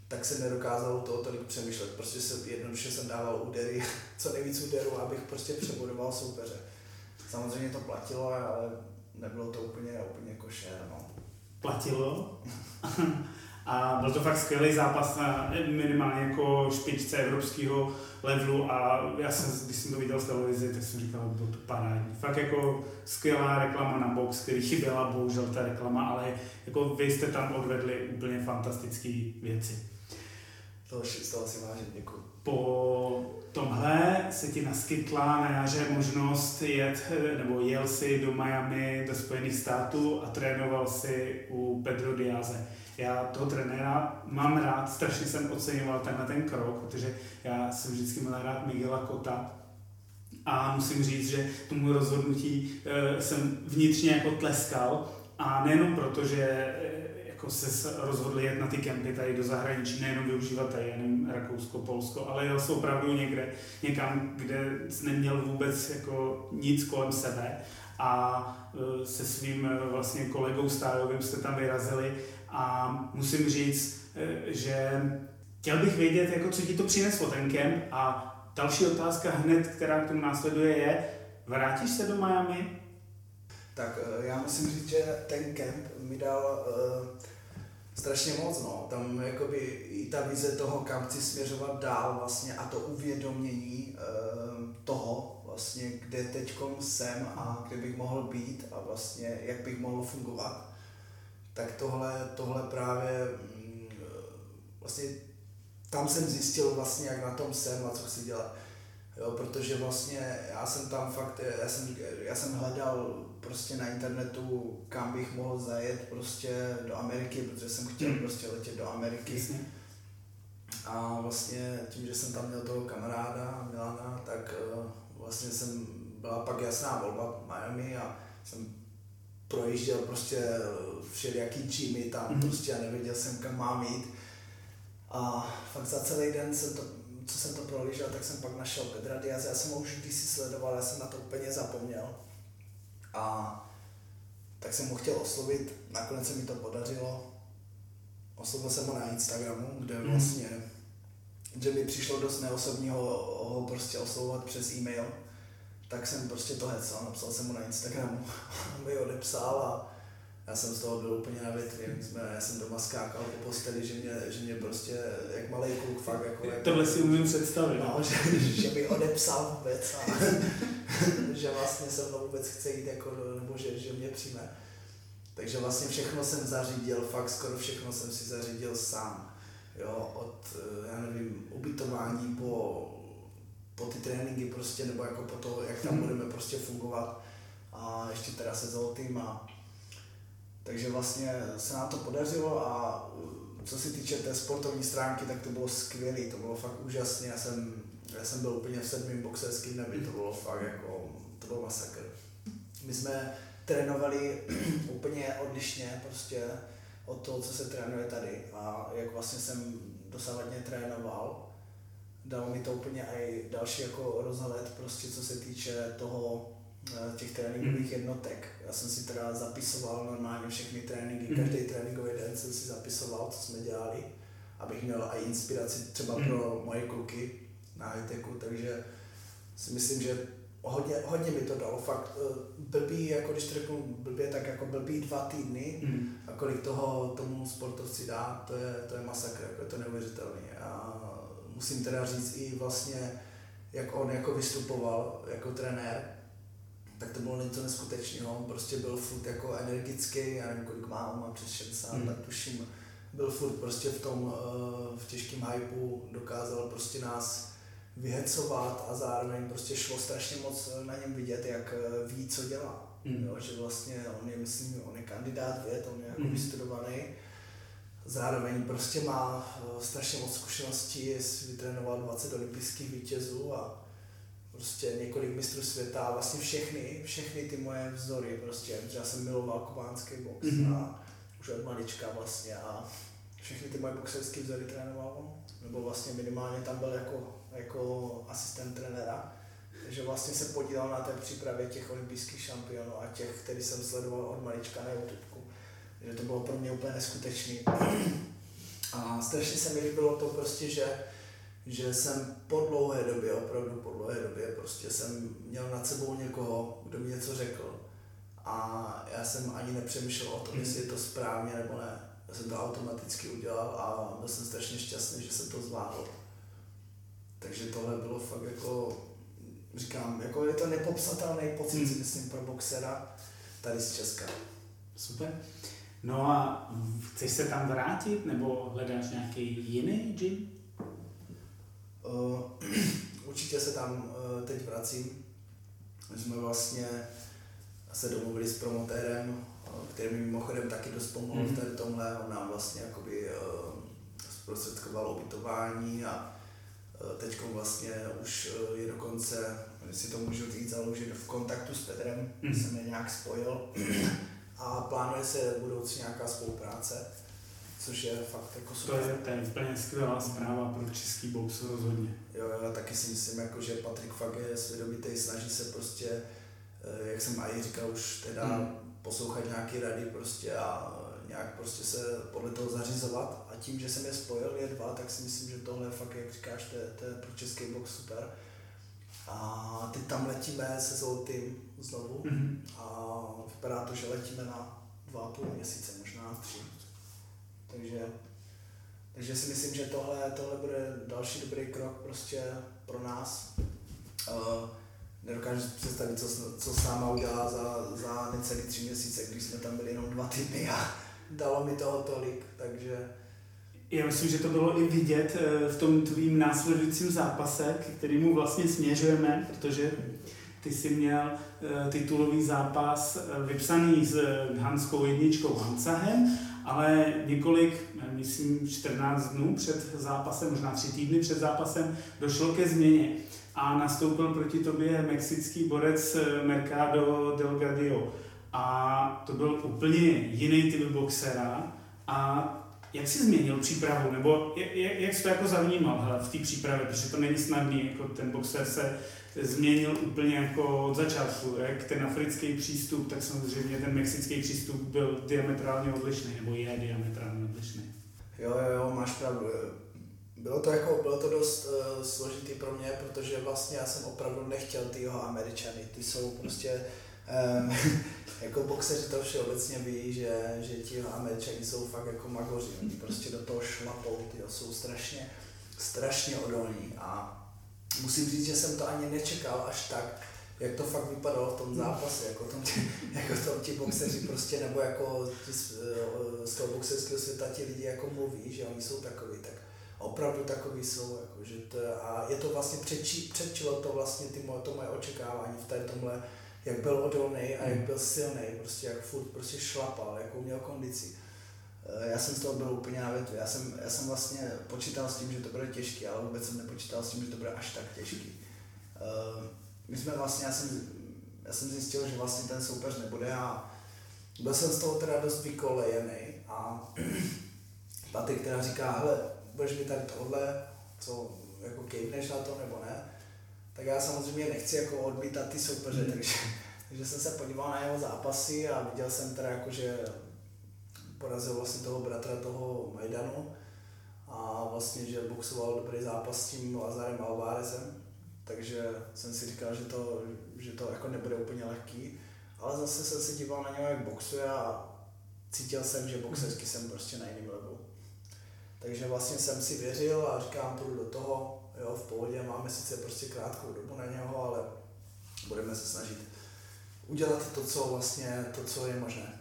tak se nedokázalo toho tolik přemýšlet. Prostě se jednoduše jsem dával údery, co nejvíc úderů, abych prostě přebudoval soupeře. Samozřejmě to platilo, ale nebylo to úplně, úplně košer, no. Platilo? A byl to fakt skvělý zápas na minimálně jako špičce evropského levelu a já jsem, když jsem to viděl z televize, tak jsem říkal, bylo to parádní. Fakt jako skvělá reklama na box, který chyběla bohužel ta reklama, ale jako vy jste tam odvedli úplně fantastické věci. To, z toho si vážím, děkuji. Po tomhle se ti naskytla na jaře možnost jet, nebo jel si do Miami, do Spojených států a trénoval si u Pedro Diaze. Já toho trenéra mám rád, strašně jsem oceňoval tenhle ten krok, protože já jsem vždycky měl rád Miguela Kota, a musím říct, že tomu rozhodnutí e, jsem vnitřně jako tleskal. A nejenom proto, že e, jako se rozhodli jet na ty kempy tady do zahraničí, nejenom využívat tady jenom Rakousko, Polsko, ale jel se opravdu někde, někam, kde neměl vůbec jako nic kolem sebe. A e, se svým vlastně kolegou Stájovým jste tam vyrazili a musím říct, e, že chtěl bych vědět, jako co ti to přineslo ten kemp a další otázka hned, která k tomu následuje je, vrátíš se do Miami? Tak já musím říct, že ten kemp mi dal uh, strašně moc, no. Tam jakoby i ta vize toho, kam chci směřovat dál vlastně a to uvědomění uh, toho vlastně, kde teďkom jsem a kde bych mohl být a vlastně jak bych mohl fungovat, tak tohle, tohle právě mm, vlastně tam jsem zjistil vlastně, jak na tom jsem a co chci dělat. Jo, protože vlastně já jsem tam fakt, já jsem, já jsem hledal prostě na internetu, kam bych mohl zajet prostě do Ameriky, protože jsem chtěl hmm. prostě letět do Ameriky. Jasně. A vlastně tím, že jsem tam měl toho kamaráda Milana, tak uh, vlastně jsem, byla pak jasná volba Miami a jsem projížděl prostě všelijaký čímy tam mm. prostě a nevěděl jsem, kam mám jít. A fakt za celý den jsem to, co jsem to prolížel, tak jsem pak našel Pedra Diaz. Já jsem ho už když si sledoval, já jsem na to úplně zapomněl. A tak jsem ho chtěl oslovit, nakonec se mi to podařilo. Oslovil jsem ho na Instagramu, kde mm. vlastně, že mi přišlo dost neosobního ho prostě oslovovat přes e-mail, tak jsem prostě to hecal, napsal jsem mu na Instagramu, on mi odepsal a já jsem z toho byl úplně na větvi, jsme, já jsem doma skákal po posteli, že mě, že mě prostě, jak malý kluk, fakt jako... jako Tohle si umím představit. No, že, že mi odepsal vůbec a že vlastně se mnou vůbec chce jít jako, nebo že, že mě přijme. Takže vlastně všechno jsem zařídil, fakt skoro všechno jsem si zařídil sám. Jo, od, já nevím, ubytování po, po ty tréninky prostě, nebo jako po to, jak tam mhm. budeme prostě fungovat. A ještě teda se zoltým a takže vlastně se nám to podařilo a uh, co se týče té sportovní stránky, tak to bylo skvělé, to bylo fakt úžasné. Já jsem, já jsem byl úplně v sedmém boxerském nebi, to bylo fakt jako, to byl masakr. My jsme trénovali úplně odlišně prostě od toho, co se trénuje tady a jak vlastně jsem dosavadně trénoval, dalo mi to úplně i další jako rozhled, prostě co se týče toho, Eh, těch tréninkových mm. jednotek. Já jsem si teda zapisoval normálně všechny tréninky, mm. každý tréninkový den jsem si zapisoval, co jsme dělali, abych měl i inspiraci třeba pro moje kluky na high takže si myslím, že hodně, hodně mi to dalo, fakt eh, blbý, jako když řeknu blbě, tak jako blbý dva týdny mm. a kolik toho tomu sportovci dá, to je, to je masakr, jako je to neuvěřitelné. A musím teda říct i vlastně, jak on jako vystupoval jako trenér, tak to bylo něco neskutečného. On prostě byl furt jako energický, já nevím kolik má, on má přes 60, mm. tak tuším, byl furt prostě v tom, eh, v těžkém hypeu, dokázal prostě nás vyhecovat a zároveň prostě šlo strašně moc na něm vidět, jak eh, ví, co dělá. Mm. Jo, že vlastně on je, myslím, on je kandidát věd, on je jako mm. vystudovaný, zároveň prostě má eh, strašně moc zkušeností, vytrénoval 20 olympijských vítězů a prostě několik mistrů světa a vlastně všechny, všechny ty moje vzory prostě, já jsem miloval kubánský box mm-hmm. a už od malička vlastně a všechny ty moje boxerské vzory trénoval nebo vlastně minimálně tam byl jako, jako asistent trenéra, takže vlastně se podílel na té přípravě těch olympijských šampionů a těch, který jsem sledoval od malička na YouTube. Takže to bylo pro mě úplně neskutečný. A strašně se mi líbilo to prostě, že že jsem po dlouhé době, opravdu po dlouhé době, prostě jsem měl nad sebou někoho, kdo mi něco řekl. A já jsem ani nepřemýšlel o tom, mm. jestli je to správně nebo ne. Já jsem to automaticky udělal a byl jsem strašně šťastný, že jsem to zvládl. Takže tohle bylo fakt jako, říkám, jako je to nepopsatelný pocit, mm. myslím, pro boxera tady z Česka. Super. No a chceš se tam vrátit, nebo hledáš nějaký jiný gym? Uh, určitě se tam uh, teď vracím. My jsme vlastně se domluvili s promotérem, uh, který mi mimochodem taky dost pomohl mm-hmm. v tady tomhle. On nám vlastně jakoby uh, zprostředkoval ubytování a teď vlastně už je dokonce, jestli to můžu říct, ale už je v kontaktu s Petrem, mm-hmm. jsem je nějak spojil a plánuje se budoucí nějaká spolupráce což je fakt jako super. To je, to je úplně skvělá zpráva pro český box rozhodně. Jo, jo, taky si myslím, jako, že Patrik fakt je svědomitý, snaží se prostě, eh, jak jsem i říkal, už teda mm. poslouchat nějaké rady prostě a nějak prostě se podle toho zařizovat a tím, že jsem je spojil, je dva, tak si myslím, že tohle je fakt, jak říkáš, to je, to je pro český box super. A teď tam letíme se Zoltým znovu mm-hmm. a vypadá to, že letíme na dva a půl měsíce, možná tři. Takže, takže si myslím, že tohle, tohle bude další dobrý krok prostě pro nás. Uh, nedokážu si představit, co, co s náma udělá za, za necelý tři měsíce, když jsme tam byli jenom dva týdny a dalo mi toho tolik, takže... Já myslím, že to bylo i vidět eh, v tom tvým následujícím zápase, k kterému vlastně směřujeme, protože ty jsi měl eh, titulový zápas vypsaný s hanskou jedničkou Hansahem ale několik, myslím 14 dnů před zápasem, možná tři týdny před zápasem, došlo ke změně a nastoupil proti tobě mexický borec eh, Mercado Delgadio. A to byl úplně jiný typ boxera. A jak jsi změnil přípravu, nebo jak, jak jsi to jako zavnímal v té přípravě, protože to není snadný, jako ten boxer se změnil úplně jako od začátku. Jak ten africký přístup, tak samozřejmě ten mexický přístup byl diametrálně odlišný, nebo je diametrálně odlišný. Jo, jo, jo, máš pravdu. Bylo to, jako, bylo to dost uh, složitý pro mě, protože vlastně já jsem opravdu nechtěl ty jeho američany. Ty jsou prostě, um, jako boxeři to všeobecně ví, že, že ti američani jsou fakt jako magoři. Oni prostě do toho šlapou, ty jsou strašně, strašně odolní. A musím říct, že jsem to ani nečekal až tak, jak to fakt vypadalo v tom zápase, jako, tom, jako tom ti boxeři prostě, nebo jako ti z, z toho boxerského světa ti lidi jako mluví, že oni jsou takový, tak opravdu takový jsou, jako, že to, a je to vlastně předči, předčilo to vlastně ty moje, to moje očekávání v tady tomhle, jak byl odolný a jak byl silný, prostě jak furt prostě šlapal, jakou měl kondici. Eh, já jsem z toho byl úplně na větvi. Já jsem, já jsem vlastně počítal s tím, že to bude těžký, ale vůbec jsem nepočítal s tím, že to bude až tak těžký. Uh, my jsme vlastně, já jsem, já jsem zjistil, že vlastně ten soupeř nebude a byl jsem z toho teda dost vykolejený a Patrik teda říká, hele, budeš mi tady tohle, co jako kejvneš na to nebo ne, tak já samozřejmě nechci jako odmítat ty soupeře, mm. takže, takže jsem se podíval na jeho zápasy a viděl jsem teda jako, že porazil vlastně toho bratra toho Majdanu a vlastně, že boxoval dobrý zápas s tím Lazarem Alvarezem, takže jsem si říkal, že to, že to jako nebude úplně lehký, ale zase jsem se díval na něho, jak boxuje a cítil jsem, že boxersky jsem prostě na jiném levelu. Takže vlastně jsem si věřil a říkám, půjdu do toho, jo, v pohodě, máme sice prostě krátkou dobu na něho, ale budeme se snažit udělat to, co vlastně, to, co je možné.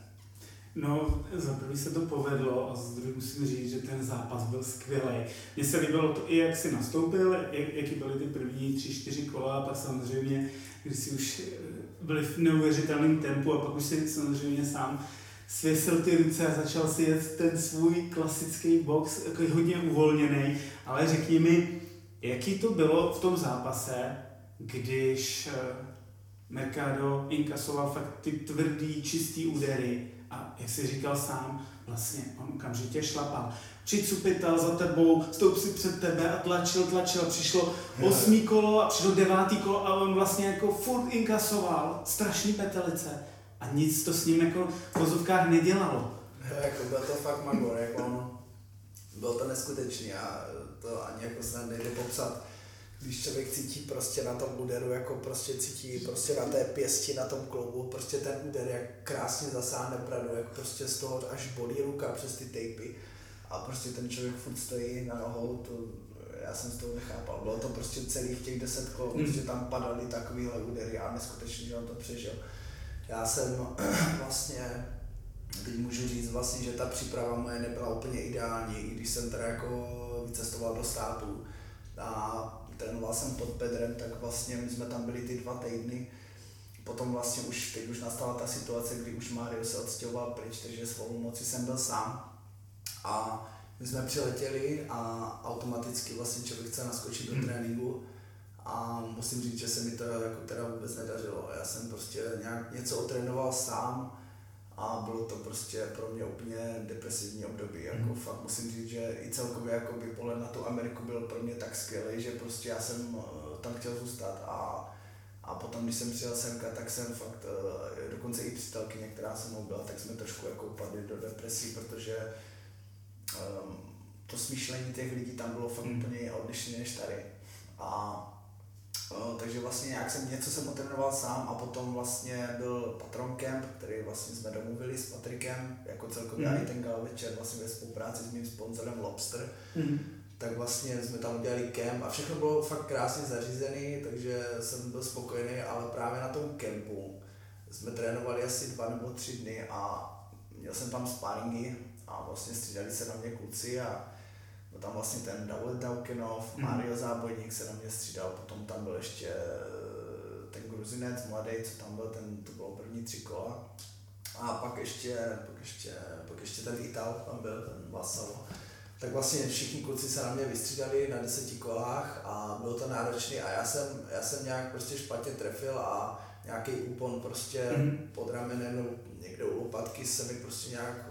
No, za prvý se to povedlo a za druhý musím říct, že ten zápas byl skvělý. Mně se líbilo to i, jak si nastoupil, jak, jaký byly ty první tři, čtyři kola a pak samozřejmě, když si už eh, byli v neuvěřitelném tempu a pak už si samozřejmě sám svěsil ty ruce a začal si jet ten svůj klasický box, jako hodně uvolněný, ale řekni mi, jaký to bylo v tom zápase, když eh, Mercado inkasoval fakt ty tvrdý, čistý údery a jak jsi říkal sám, vlastně on okamžitě šlapal. Přicupital za tebou, stoup si před tebe a tlačil, tlačil. Přišlo osmý kolo a přišlo devátý kolo a on vlastně jako furt inkasoval strašný petelice a nic to s ním jako v vozovkách nedělalo. Jako byl to fakt magor, jako on, byl to neskutečný a to ani jako se nejde popsat když člověk cítí prostě na tom úderu, jako prostě cítí prostě na té pěsti, na tom kloubu, prostě ten úder, jak krásně zasáhne bradu, jak prostě z toho až bolí ruka přes ty tejpy a prostě ten člověk furt stojí na nohou, to já jsem z toho nechápal. Bylo to prostě celých těch deset kol, mm. prostě tam padaly takovýhle údery a neskutečně, že on to přežil. Já jsem vlastně, teď můžu říct vlastně, že ta příprava moje nebyla úplně ideální, i když jsem teda jako vycestoval do států. A trénoval jsem pod Pedrem, tak vlastně my jsme tam byli ty dva týdny. Potom vlastně už, teď už nastala ta situace, kdy už Mario se odstěhoval pryč, takže svou moci jsem byl sám. A my jsme přiletěli a automaticky vlastně člověk chce naskočit do hmm. tréninku a musím říct, že se mi to jako teda vůbec nedařilo. Já jsem prostě nějak něco otrénoval sám, a bylo to prostě pro mě úplně depresivní období. Jako mm. fakt musím říct, že i celkově jako by pohled na tu Ameriku byl pro mě tak skvělý, že prostě já jsem uh, tam chtěl zůstat a, a potom, když jsem přijel semka, tak jsem fakt, uh, dokonce i přítelkyně, která se mnou byla, tak jsme trošku jako upadli do depresí, protože um, to smýšlení těch lidí tam bylo fakt mm. úplně odlišné než tady. A takže vlastně nějak jsem něco jsem otrénoval sám a potom vlastně byl Patron Camp, který vlastně jsme domluvili s Patrikem, jako celkově mm. i ten gal večer vlastně ve spolupráci s mým sponzorem Lobster. Mm. Tak vlastně jsme tam udělali camp a všechno bylo fakt krásně zařízené, takže jsem byl spokojený, ale právě na tom campu jsme trénovali asi dva nebo tři dny a měl jsem tam sparingy a vlastně střídali se na mě kluci a byl tam vlastně ten David Daukenov, mm. Mario Zábojník se na mě střídal, potom tam byl ještě eh, ten Gruzinec mladý, co tam byl, ten, to bylo první tři kola. A pak ještě, pak ještě, pak ještě ten Ital tam byl, ten Vasalo. Tak vlastně všichni kluci se na mě vystřídali na deseti kolách a bylo to náročné a já jsem, já jsem nějak prostě špatně trefil a nějaký úpon prostě mm. pod ramenem někde u lopatky se mi prostě nějak,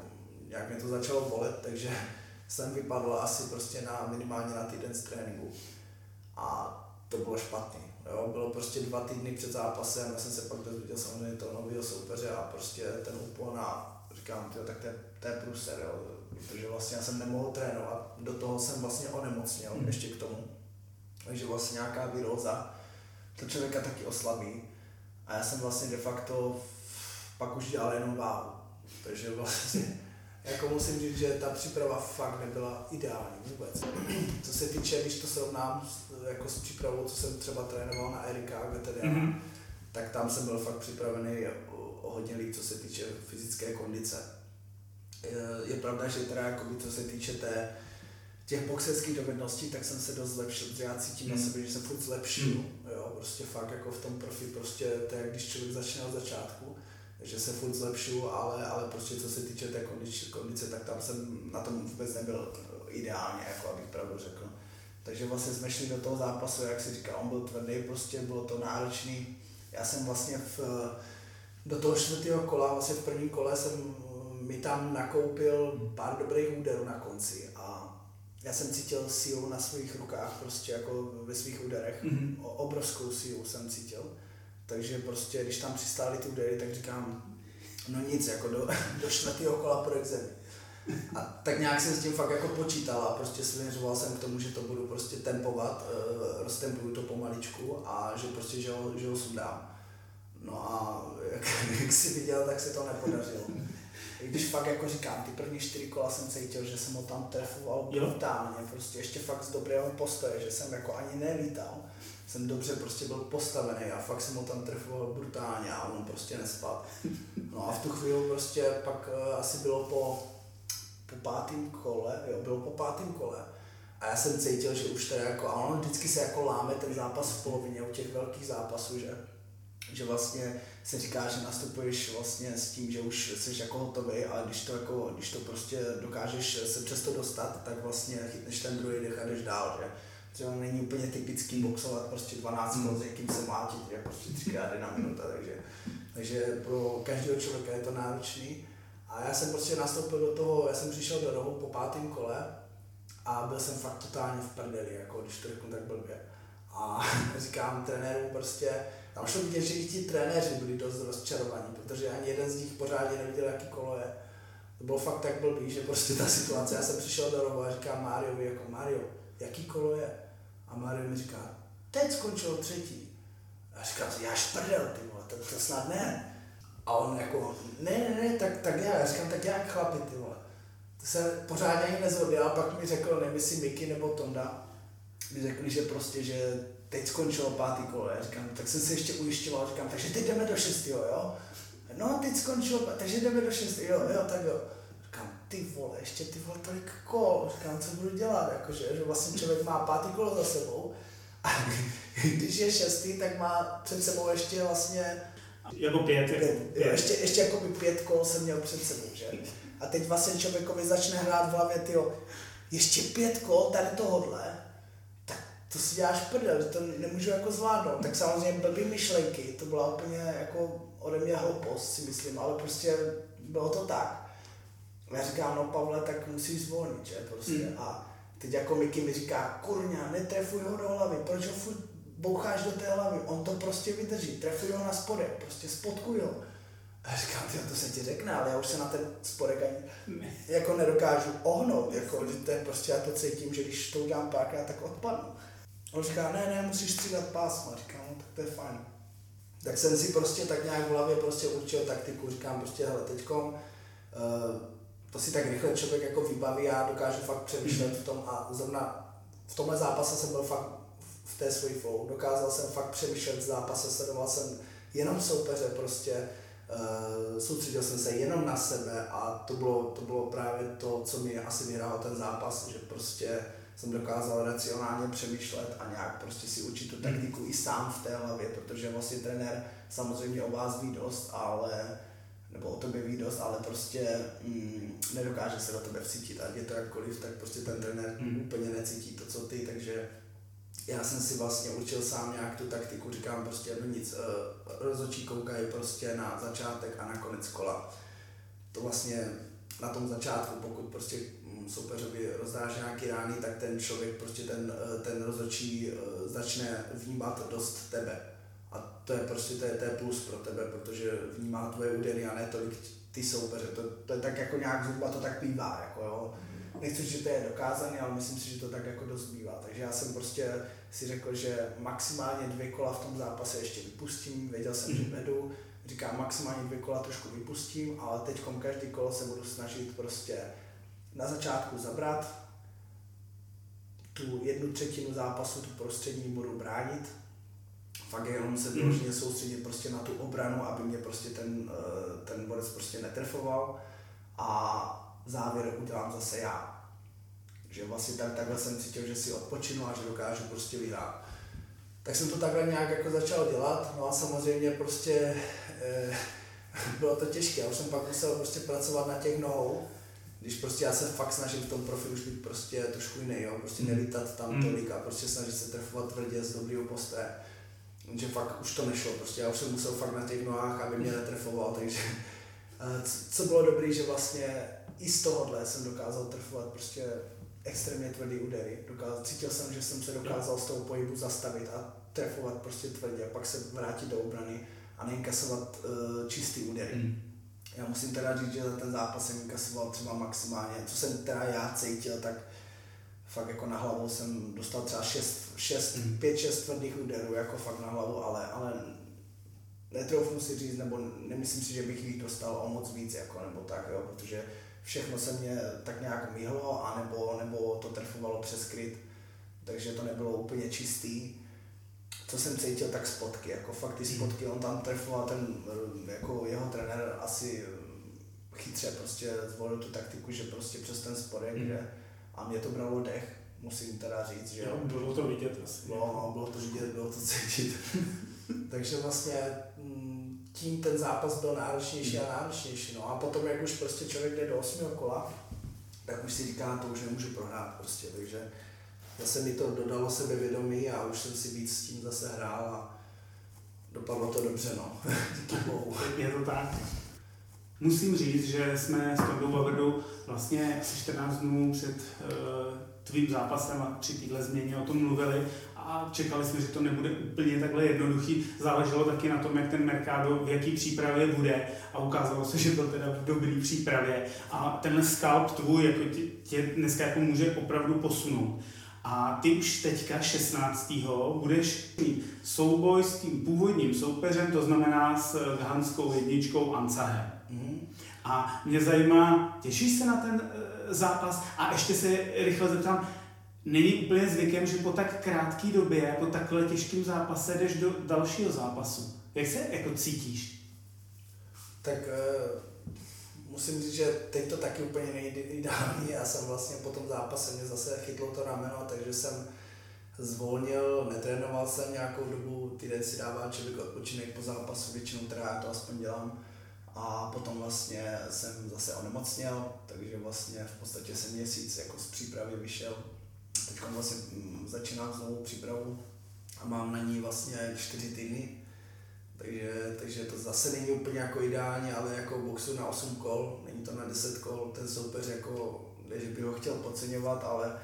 nějak mě to začalo bolet, takže jsem vypadl asi prostě na minimálně na týden z tréninku. A to bylo špatný. Jo? Bylo prostě dva týdny před zápasem, já jsem se pak dozvěděl samozřejmě toho nového soupeře a prostě ten úpon a říkám, tyjo, tak to je, to je průser, jo? protože vlastně já jsem nemohl trénovat, do toho jsem vlastně onemocněl hmm. ještě k tomu. Takže vlastně nějaká výroza to člověka taky oslabí. A já jsem vlastně de facto pak už dělal jenom váhu. Takže vlastně jako musím říct, že ta příprava fakt nebyla ideální vůbec. Co se týče, když to srovnám s, jako s přípravou, co jsem třeba trénoval na Erika veterinára, mm-hmm. tak tam jsem byl fakt připravený o, o hodně líp, co se týče fyzické kondice. Je, je pravda, že teda jakoby, co se týče té, těch boxerských dovedností, tak jsem se dost zlepšil, protože já cítím mm. na mhm. sebe, že se furt zlepšil, mm. jo, prostě fakt jako v tom profi, prostě to je, když člověk začne od začátku, že se furt zlepšuju, ale, ale prostě co se týče té kondice, kondice, tak tam jsem na tom vůbec nebyl ideálně, jako abych pravdu řekl. Takže vlastně jsme šli do toho zápasu, jak si říká, on byl tvrdý, prostě bylo to náročný. Já jsem vlastně v, do toho čtvrtého kola, vlastně v prvním kole jsem mi tam nakoupil pár dobrých úderů na konci a já jsem cítil sílu na svých rukách, prostě jako ve svých úderech, mm-hmm. obrovskou sílu jsem cítil. Takže prostě, když tam přistály ty údery, tak říkám, no nic, jako do, do čtvrtého kola pro exemi. A tak nějak jsem s tím fakt jako počítal a prostě směřoval jsem k tomu, že to budu prostě tempovat, uh, roztempuju to pomaličku a že prostě, že ho, že ho sundám. No a jak, jak si viděl, tak se to nepodařilo. I když fakt jako říkám, ty první čtyři kola jsem cítil, že jsem ho tam trefoval brutálně, prostě ještě fakt z dobrého postoje, že jsem jako ani nelítal. Jsem dobře prostě byl postavený a fakt jsem ho tam trefoval brutálně a on prostě nespal. No a v tu chvíli prostě pak uh, asi bylo po, po pátém kole, jo, bylo po pátém kole. A já jsem cítil, že už teda jako, a on vždycky se jako láme ten zápas v polovině u těch velkých zápasů, že že vlastně se říká, že nastupuješ vlastně s tím, že už jsi jako hotový, ale když to, jako, když to prostě dokážeš se přesto dostat, tak vlastně chytneš ten druhý dech a jdeš dál, že? Třeba není úplně typický boxovat prostě 12 mm. s někým se mlátit, že prostě třikrát jedna minuta, takže, takže pro každého člověka je to náročný. A já jsem prostě nastoupil do toho, já jsem přišel do rohu po pátém kole a byl jsem fakt totálně v prdeli, jako když to řeknu tak blbě. A říkám trenéru prostě, tam šlo vidět, že i ti trenéři byli dost rozčarovaní, protože ani jeden z nich pořádně neviděl, jaký kolo je. To bylo fakt tak blbý, že prostě ta situace, já jsem přišel do rohu a říkám Máriovi jako Mário, jaký kolo je? A Mário mi říká, teď skončilo třetí. A říkám já šprdel, ty vole, to, to snad ne. A on jako, ne, ne, ne, tak, tak já, já říkám, tak jak chlapi, ty vole. To se pořádně ani nezhodli, a pak mi řekl, nevím jestli Miky nebo Tonda, mi řekli, že prostě, že teď skončilo pátý kolo, já říkám, tak jsem se ještě ujišťoval, říkám, takže teď jdeme do šestého, jo? No, teď skončilo, takže jdeme do šestého, jo, jo, tak jo. Ty vole, ještě ty vole tolik kol, říkám, co budu dělat, jakože, že vlastně člověk má pátý kolo za sebou a když je šestý, tak má před sebou ještě vlastně jako pět, jako pět, pět. Jo, ještě, ještě jako by pět kol jsem měl před sebou, že? A teď vlastně člověkovi začne hrát v hlavě, tyjo, ještě pět kol tady tohodle, to si děláš prdel, to nemůžu jako zvládnout. Tak samozřejmě blbý myšlenky, to byla úplně jako ode mě hloupost, si myslím, ale prostě bylo to tak. Já říkám, no Pavle, tak musíš zvolnit, že prostě. Hmm. A teď jako Miky mi říká, kurňa, netrefuj ho do hlavy, proč ho furt boucháš do té hlavy, on to prostě vydrží, trefuj ho na spodek, prostě spodkuj ho. A já říkám, to se ti řekne, ale já už se na ten spodek ani jako nedokážu ohnout, jako, že to je prostě, já to cítím, že když to udělám párkrát, tak odpadnu. On říká, ne, ne, musíš střídat pásma. Říkám, no tak to je fajn. Tak jsem si prostě tak nějak v hlavě prostě určil taktiku, říkám prostě, hele, teďkom, uh, to si tak rychle člověk jako vybaví, já dokážu fakt přemýšlet v tom a zrovna v tomhle zápase jsem byl fakt v té svojí flow. Dokázal jsem fakt přemýšlet v zápase, sledoval jsem jenom soupeře prostě, uh, soustředil jsem se jenom na sebe a to bylo, to bylo právě to, co mi asi vyhrál ten zápas, že prostě jsem dokázal racionálně přemýšlet a nějak prostě si učit tu taktiku i sám v té hlavě, protože vlastně trenér samozřejmě o vás ví dost, ale nebo o tobě ví dost, ale prostě mm, nedokáže se do tebe vcítit, ať je to jakkoliv, tak prostě ten trenér mm. úplně necítí to, co ty, takže já jsem si vlastně učil sám nějak tu taktiku, říkám prostě no nic, uh, rozočí koukají prostě na začátek a na konec kola. To vlastně na tom začátku, pokud prostě soupeřovi rozdáš nějaký rány, tak ten člověk, prostě ten, eh, ten rozhodčí eh, začne vnímat dost tebe. To je prostě to je, to je plus pro tebe, protože vnímá tvoje údery a ne tolik ty soupeře. To, to je tak jako nějak zhruba to tak bývá, jako jo. Nechci, že to je dokázané, ale myslím si, že to tak jako dost bývá. Takže já jsem prostě si řekl, že maximálně dvě kola v tom zápase ještě vypustím, věděl jsem, že vedu, říkám maximálně dvě kola trošku vypustím, ale teď každý kolo se budu snažit prostě na začátku zabrat, tu jednu třetinu zápasu, tu prostřední budu bránit, fakt jenom se vyloženě soustředit prostě na tu obranu, aby mě prostě ten, eh, ten borec prostě netrfoval a závěr udělám zase já. Že vlastně tak, takhle jsem cítil, že si odpočinu a že dokážu prostě vyhrát. Tak jsem to takhle nějak jako začal dělat, no a samozřejmě prostě e, bylo to těžké, já už jsem pak musel prostě pracovat na těch nohou, když prostě já se fakt snažím v tom profilu už být prostě trošku jiný, jo, prostě nelítat tam mm. tolik a prostě snažit se trefovat tvrdě z dobrého postoje. Že fakt už to nešlo, prostě já už jsem musel fakt na těch nohách, aby mě netrefoval, takže co bylo dobré, že vlastně i z tohohle jsem dokázal trefovat prostě extrémně tvrdý údery. Dokázal, cítil jsem, že jsem se dokázal z toho pohybu zastavit a trefovat prostě tvrdě, a pak se vrátit do obrany a neinkasovat uh, čistý údery. Mm Já musím teda říct, že za ten zápas jsem inkasoval třeba maximálně, co jsem teda já cítil, tak fakt jako na hlavu jsem dostal třeba 6, 6 mm. 5, 6 tvrdých úderů, jako fakt na hlavu, ale, ale netroufnu si říct, nebo nemyslím si, že bych jich dostal o moc víc, jako, nebo tak, jo, protože všechno se mě tak nějak myhlo, anebo, nebo to trfovalo přes kryt, takže to nebylo úplně čistý. Co jsem cítil, tak spotky, jako fakt ty hmm. spotky, on tam trfoval ten, jako jeho trenér asi chytře prostě zvolil tu taktiku, že prostě přes ten spodek, mm. kde, a mě to bralo dech, musím teda říct, že jo. Bylo to vidět asi. Bylo, no, bylo to vidět, bylo to cítit. Takže vlastně mm, tím ten zápas byl náročnější a náročnější. No a potom, jak už prostě člověk jde do osmého kola, tak už si říká, to už nemůžu prohrát prostě, takže zase mi to dodalo sebevědomí a už jsem si víc s tím zase hrál a dopadlo to dobře, no. Je to tak. Musím říct, že jsme s Tondou Vavrdou vlastně asi 14 dnů před uh, tvým zápasem a při téhle změně o tom mluvili a čekali jsme, že to nebude úplně takhle jednoduchý. Záleželo taky na tom, jak ten Mercado, v jaký přípravě bude a ukázalo se, že byl teda v dobrý přípravě a tenhle scalp tvůj jako tě, tě dneska jako může opravdu posunout. A ty už teďka 16. budeš mít souboj s tím původním soupeřem, to znamená s hanskou jedničkou Ancahem. Mm. A mě zajímá, těšíš se na ten e, zápas? A ještě se rychle zeptám, není úplně zvykem, že po tak krátké době, po takhle těžkém zápase jdeš do dalšího zápasu. Jak se jako cítíš? Tak uh, musím říct, že teď to taky úplně nejde ideální. Já jsem vlastně po tom zápase mě zase chytlo to rameno, takže jsem zvolnil, netrénoval jsem nějakou dobu, týden si dává člověk odpočinek po zápasu, většinou teda já to aspoň dělám. A potom vlastně jsem zase onemocněl, takže vlastně v podstatě jsem měsíc jako z přípravy vyšel teď vlastně mm, začínám znovu přípravu a mám na ní vlastně čtyři týdny. Takže, takže to zase není úplně jako ideální, ale jako boxu na 8 kol, není to na 10 kol, ten soupeř jako, ne, že by ho chtěl podceňovat, ale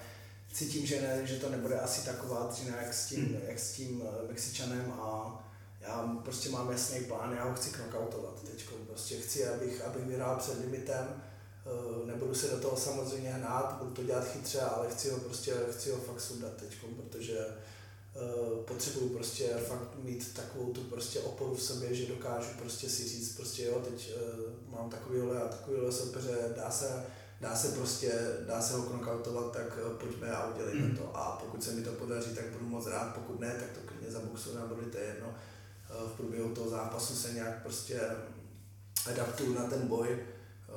cítím, že, ne, že to nebude asi taková třina jak s tím, hmm. jak s tím eh, Mexičanem a já prostě mám jasný plán, já ho chci knockoutovat teď. Prostě chci, abych, abych vyhrál před limitem, Eh, nebudu se do toho samozřejmě hnát, budu to dělat chytře, ale chci ho prostě, chci ho fakt sundat teď, protože uh, potřebuju prostě fakt mít takovou tu prostě oporu v sobě, že dokážu prostě si říct prostě jo, teď uh, mám takovýhle a takovýhle soupeře, dá se, dá se prostě, dá se ho knockoutovat, tak pojďme a udělejme to. A pokud se mi to podaří, tak budu moc rád, pokud ne, tak to klidně zaboxu body, to je jedno. V průběhu toho zápasu se nějak prostě adaptuju na ten boj,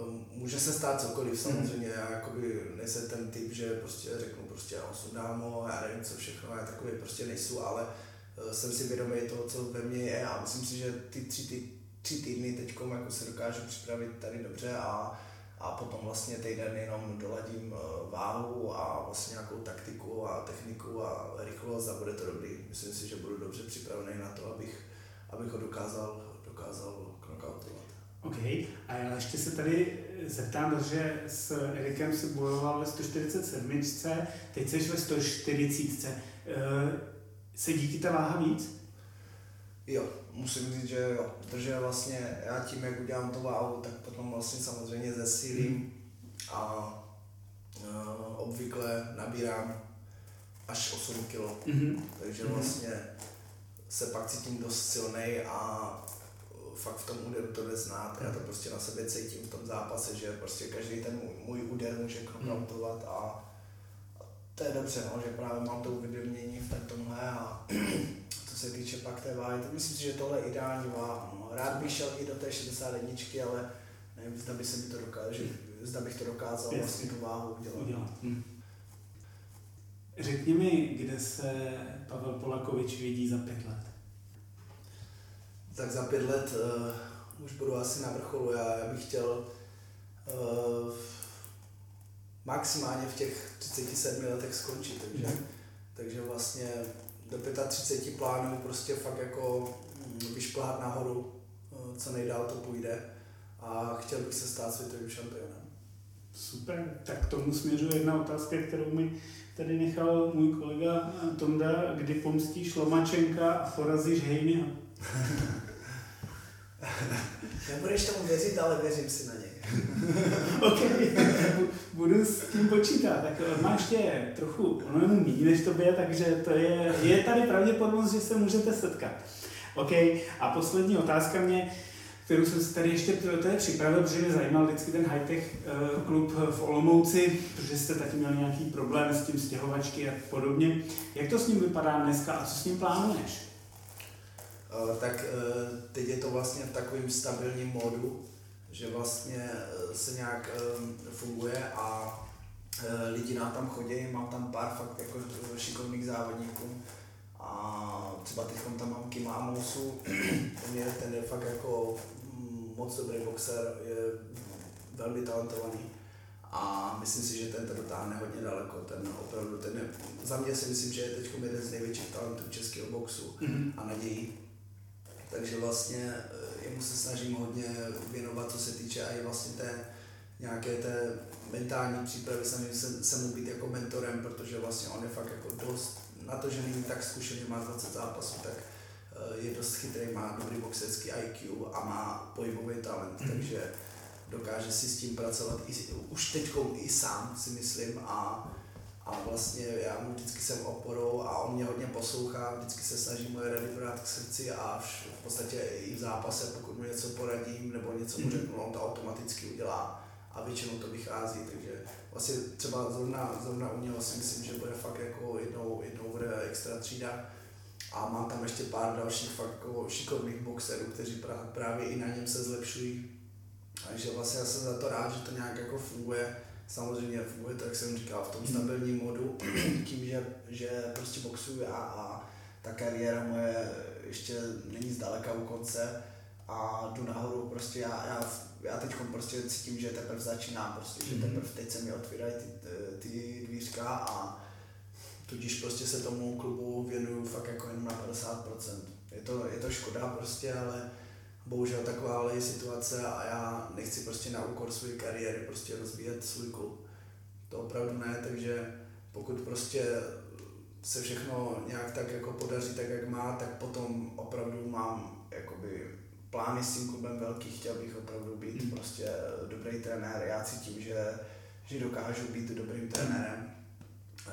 Ehm, může se stát cokoliv samozřejmě, já jakoby nejsem ten typ, že prostě řeknu prostě já sundám ho, já nevím co všechno, já takový prostě nejsou, ale eh, jsem si vědomý toho, co ve mně je a myslím si, že ty tři, ty, tři týdny teď jako se dokážu připravit tady dobře a, a potom vlastně týden jenom doladím eh, váhu a vlastně nějakou taktiku a techniku a rychlost a bude to dobrý. Myslím si, že budu dobře připravený na to, abych, abych ho dokázal, dokázal knockoutovat. OK. A já ještě se tady zeptám, že s Erikem si bojoval ve 147, teď jsi ve 140. Eh, se díky ta váha víc? Jo, musím říct, že jo, protože vlastně já tím, jak udělám to váhu, tak potom vlastně samozřejmě zesílím hmm. a uh, obvykle nabírám až 8 kg. Mm-hmm. Takže mhm. vlastně se pak cítím dost silný a fakt v tom úderu to jde znát. Já to prostě na sebe cítím v tom zápase, že prostě každý ten můj, můj úder může knockoutovat a, a to je dobře, no, že právě mám to uvědomění v tomhle a co se týče pak té váhy, tak myslím si, že tohle je ideální váha. No. Rád bych šel i do té 61, ale nevím, zda by se mi to dokázal, zda bych to dokázal Jasně. vlastně tu váhu udělat. udělat. Hm. Řekni mi, kde se Pavel Polakovič vidí za pět let? Tak za pět let uh, už budu asi na vrcholu. Já, já bych chtěl uh, maximálně v těch 37 letech skončit, takže, mm. takže vlastně do 35 plánů prostě fakt jako mm, vyšplhat nahoru, uh, co nejdál to půjde a chtěl bych se stát světovým šampionem. Super, tak tomu směřuje jedna otázka, kterou mi tady nechal můj kolega Tonda, kdy pomstíš Lomačenka a porazíš Hejnyho. Nebudeš tomu věřit, ale věřím si na něj. OK, budu s tím počítat. Tak on má ještě trochu, ono jenom méně než tobě, takže to je, je tady pravděpodobnost, že se můžete setkat. OK, a poslední otázka mě, kterou jsem si tady ještě tady připravil, protože mě zajímal vždycky ten high-tech uh, klub v Olomouci, protože jste taky měli nějaký problém s tím stěhovačky a podobně. Jak to s ním vypadá dneska a co s ním plánuješ? Uh, tak uh, teď je to vlastně v takovém stabilním módu, že vlastně se nějak funguje a lidi nám tam chodí, mám tam pár fakt jako šikovných závodníků, a třeba teď tam mám Kima Amosu, ten je, ten je fakt jako mm, moc dobrý boxer, je velmi talentovaný a myslím si, že ten to dotáhne hodně daleko. Ten opravdu, ten je, za mě si myslím, že je teď jeden z největších talentů českého boxu mm-hmm. a nadějí. Takže vlastně eh, jemu se snažím hodně věnovat, co se týče i vlastně té nějaké té mentální přípravy, snažím se, se mu být jako mentorem, protože vlastně on je fakt jako dost na to, že není tak zkušený, má 20 zápasů, tak eh, je dost chytrý, má dobrý boxerský IQ a má pohybový talent, mm. takže dokáže si s tím pracovat i, už teď i sám, si myslím, a, a vlastně já mu vždycky jsem oporou a on mě hodně poslouchá, vždycky se snaží moje rady brát k srdci a v podstatě i v zápase, pokud mu něco poradím nebo něco mu mhm. řeknu, on to automaticky udělá a většinou to vychází, takže vlastně třeba zrovna, zrovna u něho si myslím, že bude fakt jako jednou, jednou bude extra třída a mám tam ještě pár dalších fakt jako šikovných boxerů, kteří právě i na něm se zlepšují. Takže vlastně já jsem za to rád, že to nějak jako funguje. Samozřejmě to, jak jsem říkal, v tom mhm. stabilním modu, tím, že, že prostě boxuju já a ta kariéra moje ještě není zdaleka u konce a jdu nahoru, prostě já, já já teď prostě cítím, že teprve začínám, prostě, že mhm. teprve teď se mi otvírají ty, ty dvířka a tudíž prostě se tomu klubu věnuju fakt jako jenom na 50%. Je to, je to škoda prostě, ale bohužel taková je situace a já nechci prostě na úkor své kariéry prostě rozvíjet svůj klub. To opravdu ne, takže pokud prostě se všechno nějak tak jako podaří tak, jak má, tak potom opravdu mám jakoby plány s tím klubem velký, chtěl bych opravdu být hmm. prostě dobrý trenér. Já cítím, že, že dokážu být dobrým trenérem.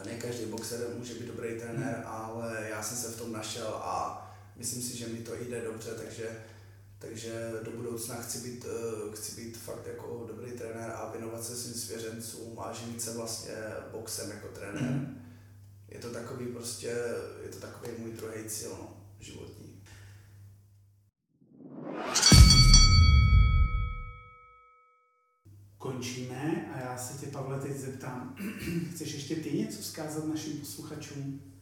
Ne každý boxer může být dobrý trenér, hmm. ale já jsem se v tom našel a myslím si, že mi to jde dobře, takže, takže do budoucna chci být, eh, chci být fakt jako dobrý trenér a věnovat se svým svěřencům a živit se vlastně boxem jako trenér. Hmm. Je to takový prostě, je to takový můj druhý cíl no, životní. Končíme a já se tě, Pavle, teď zeptám, chceš ještě ty něco vzkázat našim posluchačům?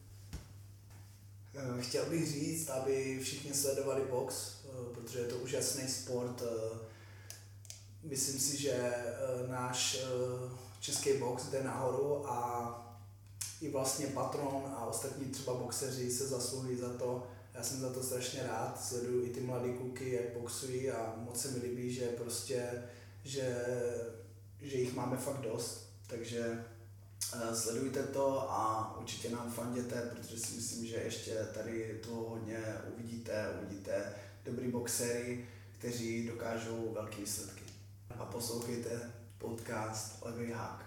Eh, chtěl bych říct, aby všichni sledovali box, protože je to úžasný sport. Eh, myslím si, že náš český box jde nahoru a i vlastně patron a ostatní třeba boxeři se zasluhují za to, já jsem za to strašně rád, sleduju i ty mladé kluky, jak boxují a moc se mi líbí, že prostě, že, že jich máme fakt dost, takže sledujte to a určitě nám fanděte, protože si myslím, že ještě tady to hodně uvidíte, uvidíte dobrý boxery, kteří dokážou velké výsledky. A poslouchejte podcast Levý hák.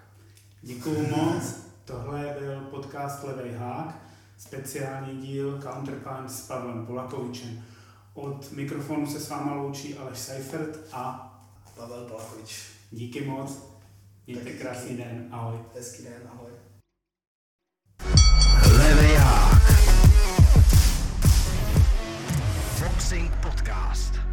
Děkuju moc. Tohle byl podcast Levý hák speciální díl Counterpoint s Pavlem Polakovičem. Od mikrofonu se s váma loučí Aleš Seifert a Pavel Polakovič. Díky moc. Mějte krásný den. Ahoj. Hezký den. Ahoj. Podcast.